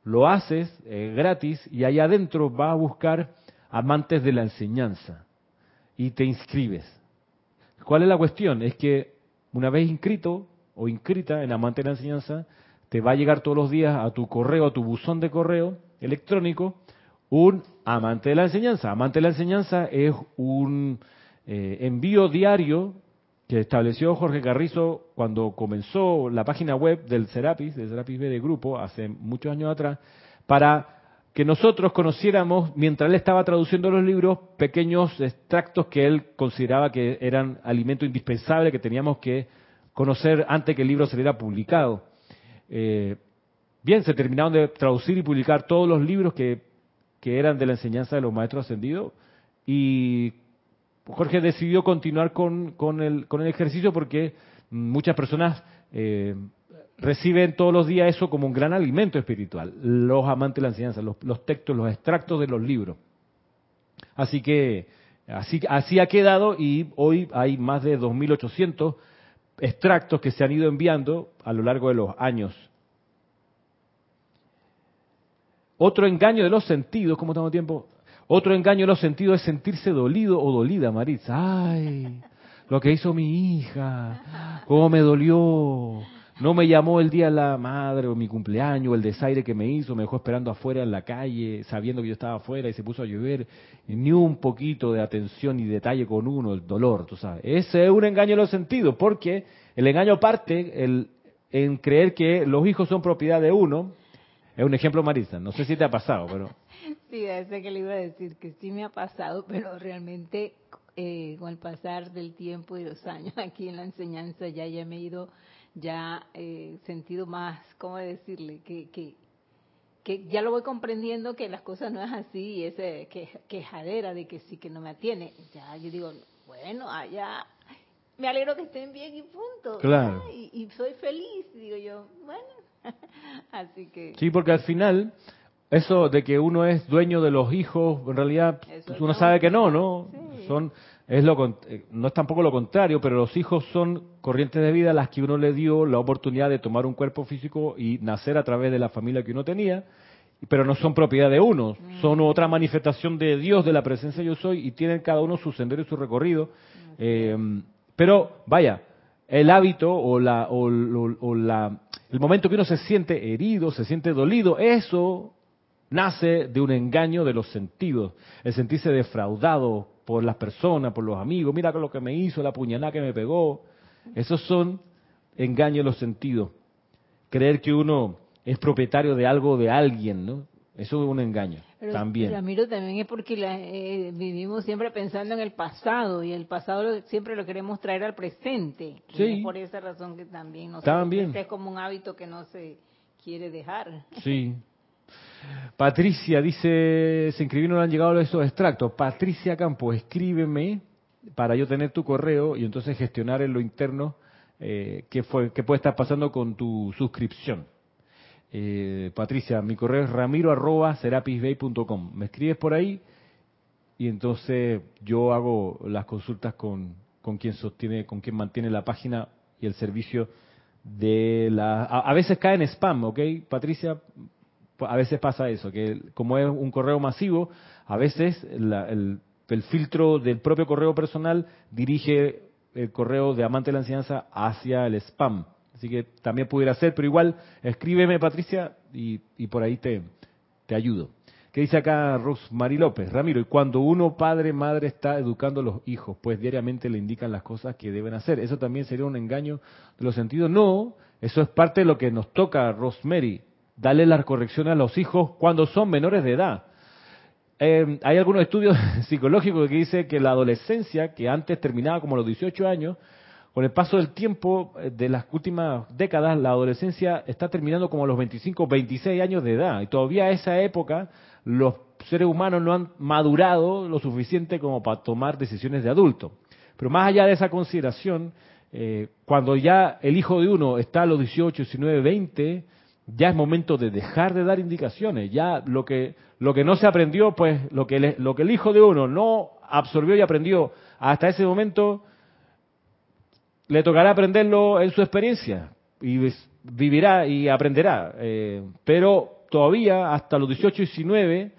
Lo haces gratis y ahí adentro vas a buscar amantes de la enseñanza y te inscribes. ¿Cuál es la cuestión? Es que una vez inscrito o inscrita en amante de la enseñanza, te va a llegar todos los días a tu correo, a tu buzón de correo electrónico, un amante de la enseñanza. Amante de la enseñanza es un eh, envío diario que estableció Jorge Carrizo cuando comenzó la página web del Serapis, del Serapis B de Grupo, hace muchos años atrás, para que nosotros conociéramos, mientras él estaba traduciendo los libros, pequeños extractos que él consideraba que eran alimento indispensable, que teníamos que conocer antes que el libro saliera publicado. Eh, bien, se terminaron de traducir y publicar todos los libros que, que eran de la enseñanza de los maestros ascendidos y Jorge decidió continuar con, el, con el ejercicio porque muchas personas eh, reciben todos los días eso como un gran alimento espiritual, los amantes de la enseñanza, los, los textos, los extractos de los libros. Así que así, así ha quedado y hoy hay más de 2.800 extractos que se han ido enviando a lo largo de los años. Otro engaño de los sentidos, ¿cómo estamos tiempo? Otro engaño en los sentidos es sentirse dolido o dolida, Maritza. Ay, lo que hizo mi hija, cómo me dolió. No me llamó el día de la madre o mi cumpleaños, el desaire que me hizo, me dejó esperando afuera en la calle, sabiendo que yo estaba afuera y se puso a llover. Ni un poquito de atención y detalle con uno, el dolor, tú sabes. Ese es un engaño en los sentidos, porque el engaño parte el, en creer que los hijos son propiedad de uno, Es un ejemplo, Marisa. No sé si te ha pasado, pero... Sí, ese que le iba a decir, que sí me ha pasado, pero realmente eh, con el pasar del tiempo y los años aquí en la enseñanza ya, ya me he ido, ya eh, sentido más, ¿cómo decirle? Que, que, que ya lo voy comprendiendo que las cosas no es así y ese que, quejadera de que sí que no me atiene. Ya yo digo, bueno, allá me alegro que estén bien y punto. Claro. Y, y soy feliz, digo yo, bueno, así que... Sí, porque al final eso de que uno es dueño de los hijos, en realidad pues, uno sabe que no, ¿no? Son es lo eh, no es tampoco lo contrario, pero los hijos son corrientes de vida a las que uno le dio la oportunidad de tomar un cuerpo físico y nacer a través de la familia que uno tenía, pero no son propiedad de uno, son mm. otra manifestación de Dios, de la presencia yo soy, y tienen cada uno su sendero y su recorrido. Eh, pero vaya, el hábito o la, o la, el momento que uno se siente herido, se siente dolido, eso nace de un engaño de los sentidos, el sentirse defraudado por las personas, por los amigos, mira lo que me hizo, la puñalada que me pegó. Esos son engaños de los sentidos. Creer que uno es propietario de algo de alguien, ¿no? Eso es un engaño también. Ramiro, también es porque eh, vivimos siempre pensando en el pasado y el pasado siempre lo queremos traer al presente. Sí. por esa razón que también, no también. es como un hábito que no se quiere dejar. Sí, Patricia dice, se inscribieron, han llegado esos extractos. Patricia Campos, escríbeme para yo tener tu correo y entonces gestionar en lo interno eh, qué, fue, qué puede estar pasando con tu suscripción. Eh, Patricia, mi correo es ramiro arroba Me escribes por ahí y entonces yo hago las consultas con, con quien sostiene, con quien mantiene la página y el servicio de la... A, a veces cae en spam, ¿ok? Patricia, a veces pasa eso, que como es un correo masivo, a veces el, filtro del propio correo personal dirige el correo de amante de la enseñanza hacia el spam. Así que también pudiera ser, pero igual escríbeme Patricia y, por ahí te, te ayudo. ¿Qué dice acá Rosmary López? Ramiro, y cuando uno padre, madre está educando a los hijos, pues diariamente le indican las cosas que deben hacer, ¿eso también sería un engaño de los sentidos? No, eso es parte de lo que nos toca, Rosemary darle la corrección a los hijos cuando son menores de edad. Eh, hay algunos estudios psicológicos que dicen que la adolescencia, que antes terminaba como los 18 años, con el paso del tiempo eh, de las últimas décadas, la adolescencia está terminando como a los 25, 26 años de edad. Y todavía a esa época los seres humanos no han madurado lo suficiente como para tomar decisiones de adulto. Pero más allá de esa consideración, eh, cuando ya el hijo de uno está a los 18, 19, 20, ya es momento de dejar de dar indicaciones. Ya lo que, lo que no se aprendió, pues lo que, lo que el hijo de uno no absorbió y aprendió hasta ese momento, le tocará aprenderlo en su experiencia y vivirá y aprenderá. Eh, pero todavía hasta los 18 y 19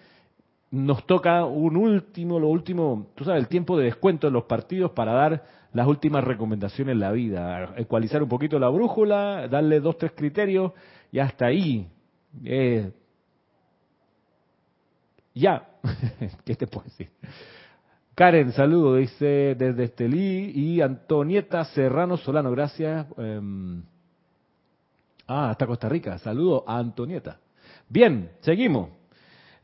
nos toca un último, lo último, tú sabes, el tiempo de descuento en los partidos para dar las últimas recomendaciones en la vida, ecualizar un poquito la brújula, darle dos, tres criterios y hasta ahí. Eh, ya, ¿qué te puedo decir? Karen, saludo, dice desde Estelí y Antonieta Serrano Solano, gracias. Em, ah, hasta Costa Rica, saludo a Antonieta. Bien, seguimos.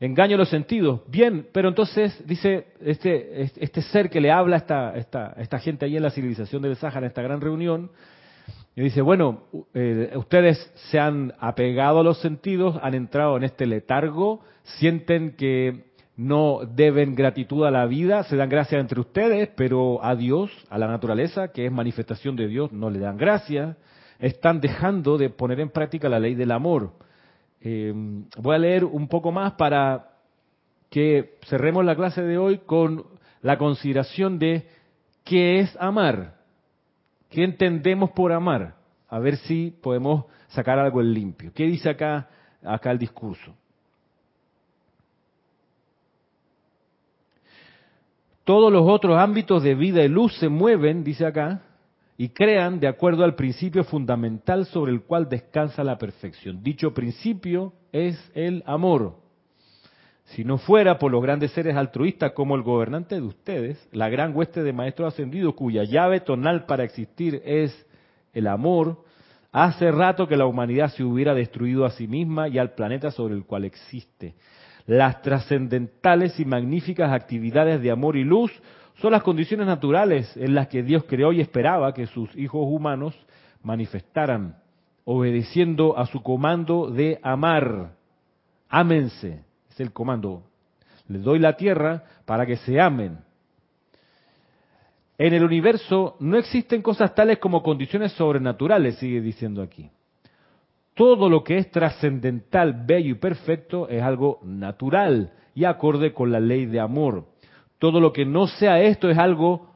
Engaño los sentidos. Bien, pero entonces dice este, este ser que le habla a esta, esta, esta gente ahí en la civilización del Sáhara, en esta gran reunión, y dice, bueno, eh, ustedes se han apegado a los sentidos, han entrado en este letargo, sienten que no deben gratitud a la vida, se dan gracias entre ustedes, pero a Dios, a la naturaleza, que es manifestación de Dios, no le dan gracias. Están dejando de poner en práctica la ley del amor. Eh, voy a leer un poco más para que cerremos la clase de hoy con la consideración de qué es amar. ¿Qué entendemos por amar? A ver si podemos sacar algo en limpio. ¿Qué dice acá, acá el discurso? Todos los otros ámbitos de vida y luz se mueven, dice acá, y crean de acuerdo al principio fundamental sobre el cual descansa la perfección. Dicho principio es el amor. Si no fuera por los grandes seres altruistas como el gobernante de ustedes, la gran hueste de maestros ascendidos cuya llave tonal para existir es el amor, Hace rato que la humanidad se hubiera destruido a sí misma y al planeta sobre el cual existe. Las trascendentales y magníficas actividades de amor y luz son las condiciones naturales en las que Dios creó y esperaba que sus hijos humanos manifestaran, obedeciendo a su comando de amar. Ámense, es el comando. Les doy la tierra para que se amen. En el universo no existen cosas tales como condiciones sobrenaturales, sigue diciendo aquí. Todo lo que es trascendental, bello y perfecto es algo natural y acorde con la ley de amor. Todo lo que no sea esto es algo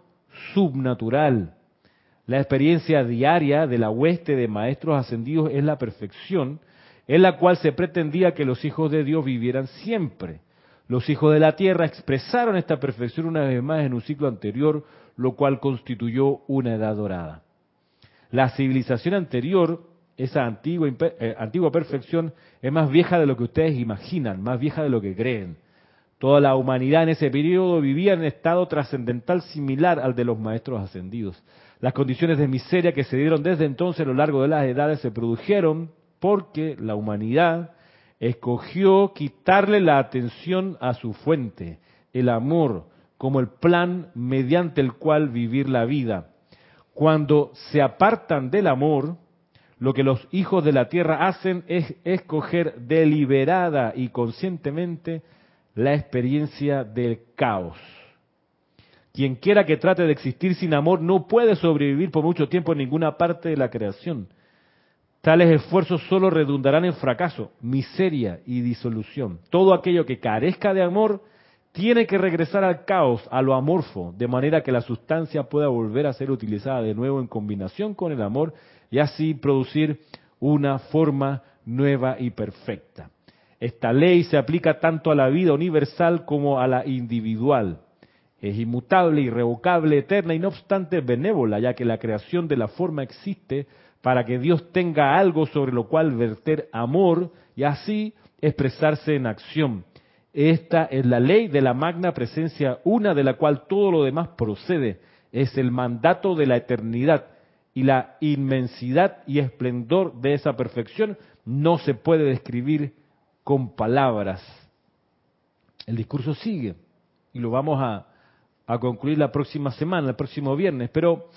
subnatural. La experiencia diaria de la hueste de maestros ascendidos es la perfección en la cual se pretendía que los hijos de Dios vivieran siempre. Los hijos de la tierra expresaron esta perfección una vez más en un ciclo anterior lo cual constituyó una edad dorada. La civilización anterior, esa antigua, eh, antigua perfección, es más vieja de lo que ustedes imaginan, más vieja de lo que creen. Toda la humanidad en ese periodo vivía en estado trascendental similar al de los maestros ascendidos. Las condiciones de miseria que se dieron desde entonces a lo largo de las edades se produjeron porque la humanidad escogió quitarle la atención a su fuente, el amor, como el plan mediante el cual vivir la vida. Cuando se apartan del amor, lo que los hijos de la tierra hacen es escoger deliberada y conscientemente la experiencia del caos. Quien quiera que trate de existir sin amor no puede sobrevivir por mucho tiempo en ninguna parte de la creación. Tales esfuerzos solo redundarán en fracaso, miseria y disolución. Todo aquello que carezca de amor tiene que regresar al caos, a lo amorfo, de manera que la sustancia pueda volver a ser utilizada de nuevo en combinación con el amor y así producir una forma nueva y perfecta. Esta ley se aplica tanto a la vida universal como a la individual. Es inmutable, irrevocable, eterna y no obstante benévola, ya que la creación de la forma existe para que Dios tenga algo sobre lo cual verter amor y así expresarse en acción esta es la ley de la magna presencia una de la cual todo lo demás procede. Es el mandato de la eternidad y la inmensidad y esplendor de esa perfección no se puede describir con palabras. El discurso sigue y lo vamos a, a concluir la próxima semana, el próximo viernes, pero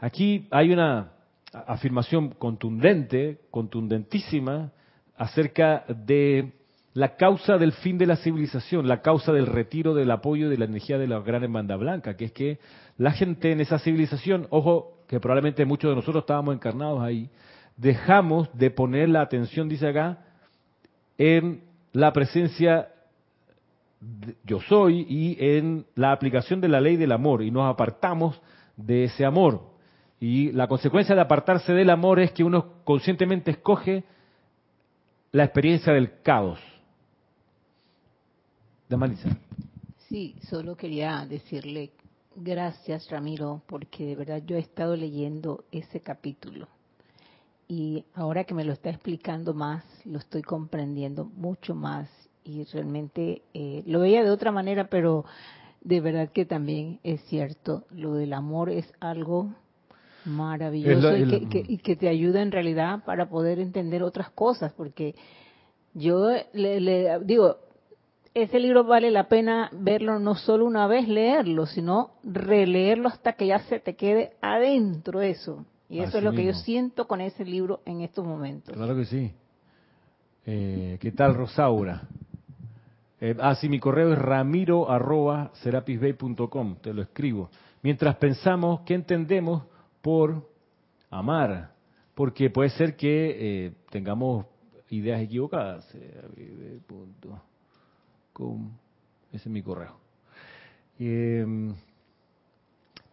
aquí hay una afirmación contundente, contundentísima, acerca de la causa del fin de la civilización, la causa del retiro del apoyo de la energía de la gran hermandad blanca, que es que la gente en esa civilización, ojo, que probablemente muchos de nosotros estábamos encarnados ahí, dejamos de poner la atención, dice acá, en la presencia yo soy y en la aplicación de la ley del amor y nos apartamos de ese amor. Y la consecuencia de apartarse del amor es que uno conscientemente escoge la experiencia del caos Sí, solo quería decirle gracias Ramiro, porque de verdad yo he estado leyendo ese capítulo. Y ahora que me lo está explicando más, lo estoy comprendiendo mucho más y realmente eh, lo veía de otra manera, pero de verdad que también es cierto, lo del amor es algo maravilloso y, que, y, que, te ayuda en realidad para poder entender otras cosas, porque yo le, le digo, ese libro vale la pena verlo no solo una vez, leerlo, sino releerlo hasta que ya se te quede adentro eso. Y eso es lo que yo siento con ese libro en estos momentos. Claro que sí. Eh, ¿Qué tal, Rosaura? Eh, ah, sí, mi correo es ramiro arroba te lo escribo. Mientras pensamos, ¿qué entendemos por amar? Porque puede ser que eh, tengamos ideas equivocadas. Eh, punto ese es mi correo. Em,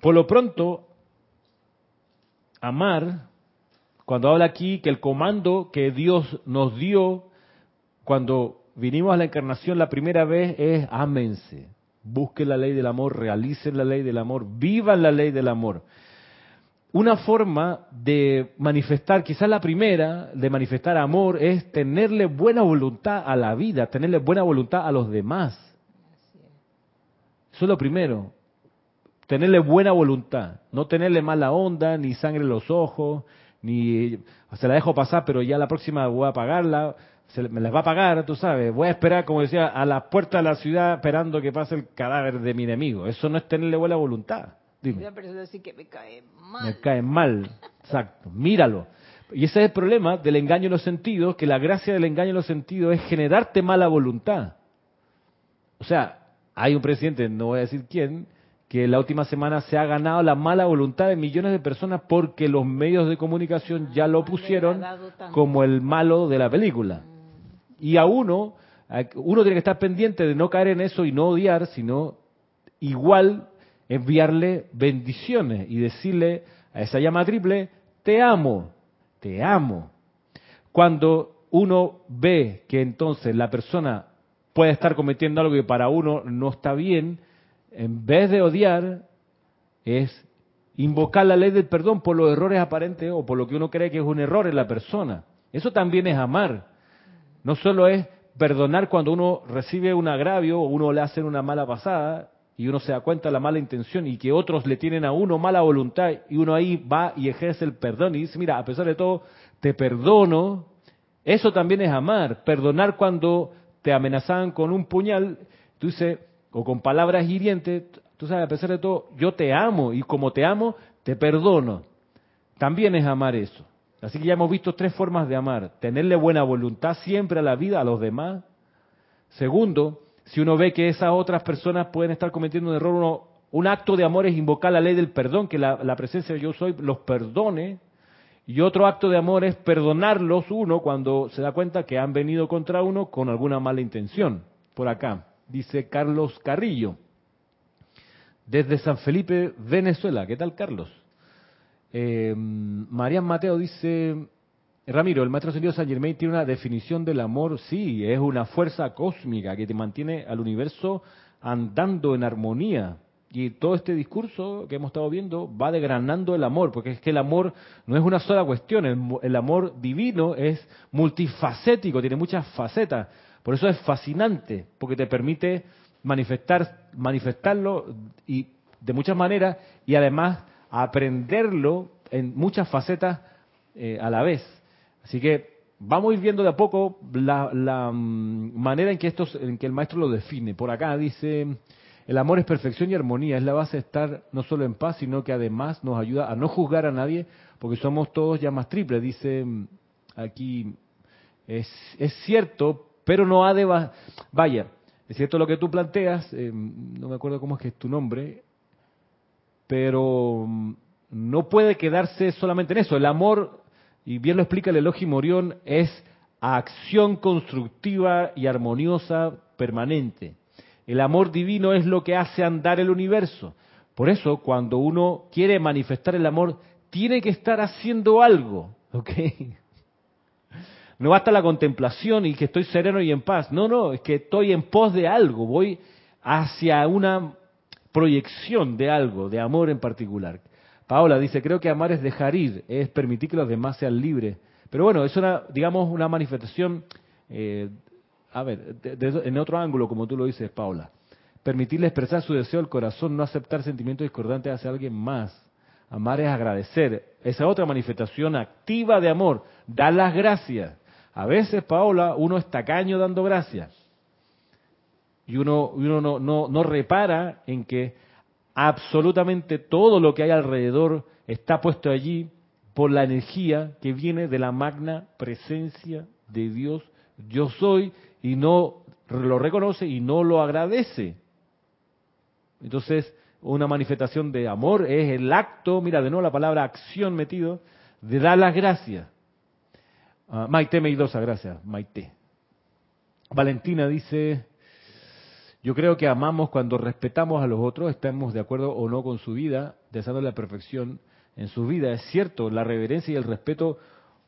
por lo pronto, amar, cuando habla aquí que el comando que Dios nos dio cuando vinimos a la encarnación la primera vez es ámense, busquen la ley del amor, realicen la ley del amor, vivan la ley del amor una forma de manifestar, quizás la primera, de manifestar amor es tenerle buena voluntad a la vida, tenerle buena voluntad a los demás. Eso es lo primero. Tenerle buena voluntad, no tenerle mala onda, ni sangre en los ojos, ni se la dejo pasar, pero ya la próxima voy a pagarla, se me las va a pagar, tú sabes, voy a esperar, como decía, a las puertas de la ciudad esperando que pase el cadáver de mi enemigo. Eso no es tenerle buena voluntad. Dime. que me cae mal. Me cae mal, exacto. Míralo. Y ese es el problema del engaño en los sentidos, que la gracia del engaño en los sentidos es generarte mala voluntad. O sea, hay un presidente, no voy a decir quién, que la última semana se ha ganado la mala voluntad de millones de personas porque los medios de comunicación ya lo pusieron como el malo de la película. Y a uno, uno tiene que estar pendiente de no caer en eso y no odiar, sino igual enviarle bendiciones y decirle a esa llama triple, te amo, te amo. Cuando uno ve que entonces la persona puede estar cometiendo algo que para uno no está bien, en vez de odiar, es invocar la ley del perdón por los errores aparentes o por lo que uno cree que es un error en la persona. Eso también es amar. No solo es perdonar cuando uno recibe un agravio o uno le hace una mala pasada y uno se da cuenta de la mala intención y que otros le tienen a uno mala voluntad y uno ahí va y ejerce el perdón y dice, mira, a pesar de todo, te perdono. Eso también es amar. Perdonar cuando te amenazaban con un puñal, tú dices, o con palabras hirientes, tú sabes, a pesar de todo, yo te amo y como te amo, te perdono. También es amar eso. Así que ya hemos visto tres formas de amar. Tenerle buena voluntad siempre a la vida, a los demás. Segundo, si uno ve que esas otras personas pueden estar cometiendo un error, uno, un acto de amor es invocar la ley del perdón, que la, presencia de yo soy los perdone. Y otro acto de amor es perdonarlos uno cuando se da cuenta que han venido contra uno con alguna mala intención. Por acá, dice Carlos Carrillo, desde San Felipe, Venezuela. ¿Qué tal, Carlos? Eh, María Mateo dice, Ramiro, el maestro sentido San Germain tiene una definición del amor, sí, es una fuerza cósmica que te mantiene al universo andando en armonía. Y todo este discurso que hemos estado viendo va degranando el amor, porque es que el amor no es una sola cuestión, el, el amor divino es multifacético, tiene muchas facetas. Por eso es fascinante, porque te permite manifestar, manifestarlo y de muchas maneras y además aprenderlo en muchas facetas eh, a la vez. Así que vamos a ir viendo de a poco la, mm, manera en que, esto, en el maestro lo define. Por acá dice, el amor es perfección y armonía, es la base de estar no solo en paz, sino que además nos ayuda a no juzgar a nadie, porque somos todos llamas triples. Dice mm, aquí, es, es cierto, pero no ha de... Vaya, es cierto lo que tú planteas, eh, no me acuerdo cómo es que es tu nombre, pero mm, no puede quedarse solamente en eso. El amor, y bien lo explica el elogio Morión, es acción constructiva y armoniosa permanente. El amor divino es lo que hace andar el universo. Por eso, cuando uno quiere manifestar el amor, tiene que estar haciendo algo, ¿ok? No basta la contemplación y que estoy sereno y en paz. No, no, es que estoy en pos de algo, voy hacia una proyección de algo, de amor en particular. Paola dice, creo que amar es dejar ir, es permitir que los demás sean libres. Pero bueno, es una, digamos, una manifestación, eh, a ver, en otro ángulo, como tú lo dices, Paola. Permitirle expresar su deseo al corazón, no aceptar sentimientos discordantes hacia alguien más. Amar es agradecer. Esa otra manifestación activa de amor. Dar las gracias. A veces, Paola, uno es tacaño dando gracias y uno, uno no, no, no repara en que absolutamente todo lo que hay alrededor está puesto allí por la energía que viene de la magna presencia de Dios. Yo soy y no lo reconoce y no lo agradece. Entonces, una manifestación de amor es el acto, mira de nuevo la palabra acción metido, de dar las gracias. Uh, Maite Meidosa, gracias, Maite. Valentina dice, yo creo que amamos cuando respetamos a los otros, estamos de acuerdo o no con su vida, deseando la perfección en su vida. Es cierto, la reverencia y el respeto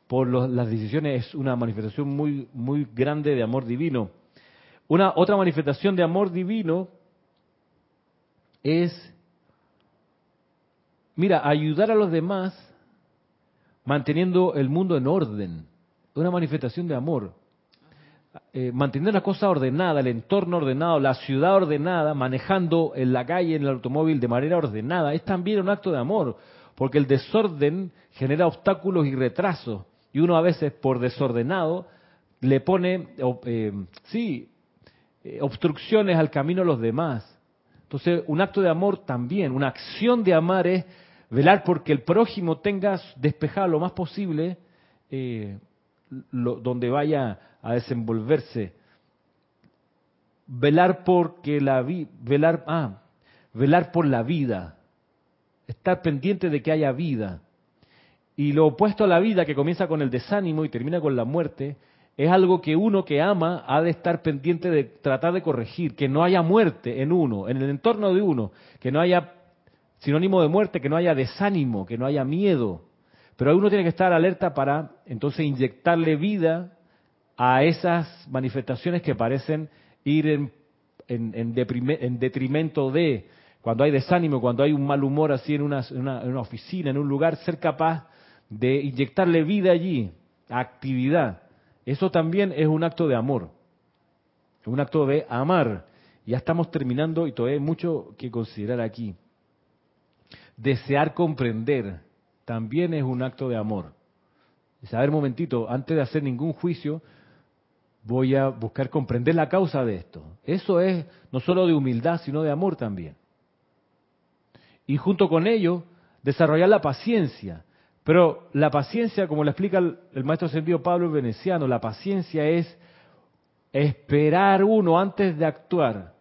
por las decisiones es una manifestación muy, muy grande de amor divino. Una otra manifestación de amor divino es, mira, ayudar a los demás manteniendo el mundo en orden. Una manifestación de amor. Eh, mantener la cosa ordenada, el entorno ordenado, la ciudad ordenada, manejando en la calle, en el automóvil de manera ordenada, es también un acto de amor. porque el desorden genera obstáculos y retrasos, y uno a veces por desordenado le pone, eh, sí, eh, obstrucciones al camino a los demás. Entonces, un acto de amor también, una acción de amar es velar porque el prójimo tenga despejado lo más posible eh, donde vaya a desenvolverse. Velar porque la velar, ah, velar por la vida, estar pendiente de que haya vida. Y lo opuesto a la vida, que comienza con el desánimo y termina con la muerte, es algo que uno que ama ha de estar pendiente de tratar de corregir, que no haya muerte en uno, en el entorno de uno, que no haya sinónimo de muerte, que no haya desánimo, que no haya miedo. Pero uno tiene que estar alerta para entonces inyectarle vida a esas manifestaciones que parecen ir en, en detrimento de, cuando hay desánimo, cuando hay un mal humor así en una, en una oficina, en un lugar, ser capaz de inyectarle vida allí, actividad. Eso también es un acto de amor, un acto de amar. Ya estamos terminando y todavía hay mucho que considerar aquí. Desear comprender también es un acto de amor. Saber, momentito, antes de hacer ningún juicio, voy a buscar comprender la causa de esto. Eso es no solo de humildad, sino de amor también. Y junto con ello, desarrollar la paciencia. Pero la paciencia, como le explica el, maestro sentido Pablo Veneciano, la paciencia es esperar uno antes de actuar,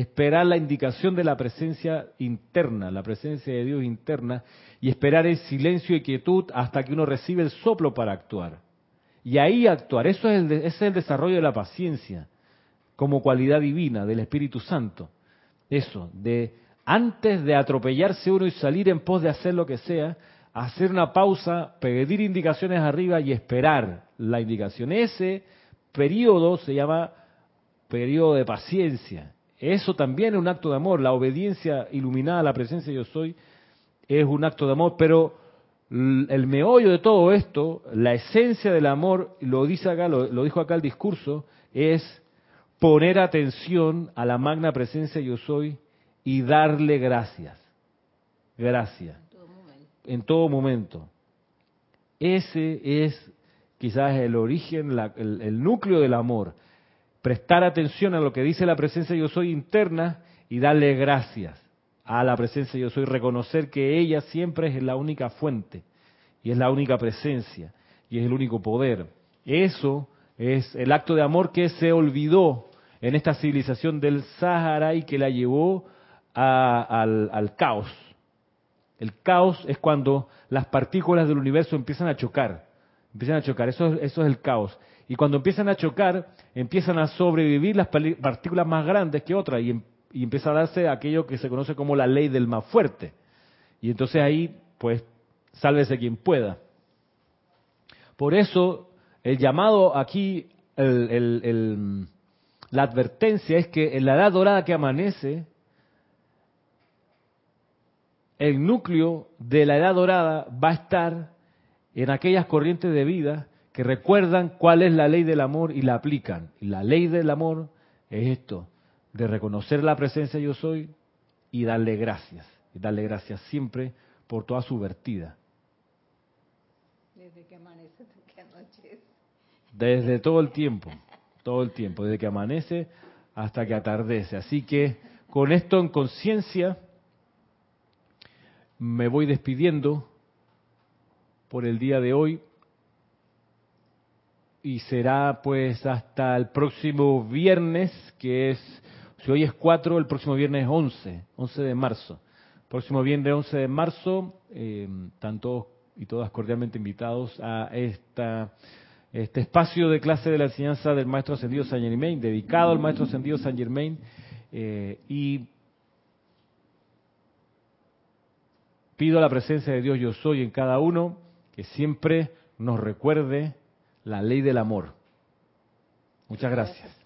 esperar la indicación de la presencia interna, la presencia de Dios interna, y esperar en silencio y quietud hasta que uno recibe el soplo para actuar. Y ahí actuar, eso es el, ese es el desarrollo de la paciencia, como cualidad divina del Espíritu Santo. Eso, de antes de atropellarse uno y salir en pos de hacer lo que sea, hacer una pausa, pedir indicaciones arriba y esperar la indicación. Ese periodo se llama periodo de paciencia. Eso también es un acto de amor. La obediencia iluminada a la presencia de yo soy es un acto de amor, pero el meollo de todo esto, la esencia del amor, lo dice acá, lo, lo dijo acá el discurso, es poner atención a la magna presencia yo soy y darle gracias. Gracias en todo momento. Ese es quizás el origen, el, núcleo del amor. Prestar atención a lo que dice la presencia yo soy interna y darle gracias a la presencia yo soy, reconocer que ella siempre es la única fuente y es la única presencia y es el único poder. Eso es el acto de amor que se olvidó en esta civilización del Sahara y que la llevó al caos, el caos es cuando las partículas del universo empiezan a chocar. Empiezan a chocar, eso, eso es el caos. Y cuando empiezan a chocar, empiezan a sobrevivir las partículas más grandes que otras y, em, y empieza a darse aquello que se conoce como la ley del más fuerte. Y entonces ahí, pues, sálvese quien pueda. Por eso, el llamado aquí, la advertencia es que en la edad dorada que amanece, el núcleo de la edad dorada va a estar en aquellas corrientes de vida que recuerdan cuál es la ley del amor y la aplican. Y la ley del amor es esto, de reconocer la presencia yo soy y darle gracias. Y darle gracias siempre por toda su vertida. Desde que amanece hasta que anochece. Desde todo el tiempo, todo el tiempo, desde que amanece hasta que atardece. Así que con esto en conciencia me voy despidiendo por el día de hoy y será pues hasta el próximo viernes, que es, si hoy es 4, el próximo viernes es 11, 11 de marzo. Próximo viernes 11 de marzo, eh, están todos y todas cordialmente invitados a esta, este espacio de clase de la enseñanza del Maestro Ascendido San Germain, dedicado al Maestro Ascendido San Germain, eh, y Pido la presencia de Dios yo soy en cada uno, que siempre nos recuerde la ley del amor. Muchas gracias.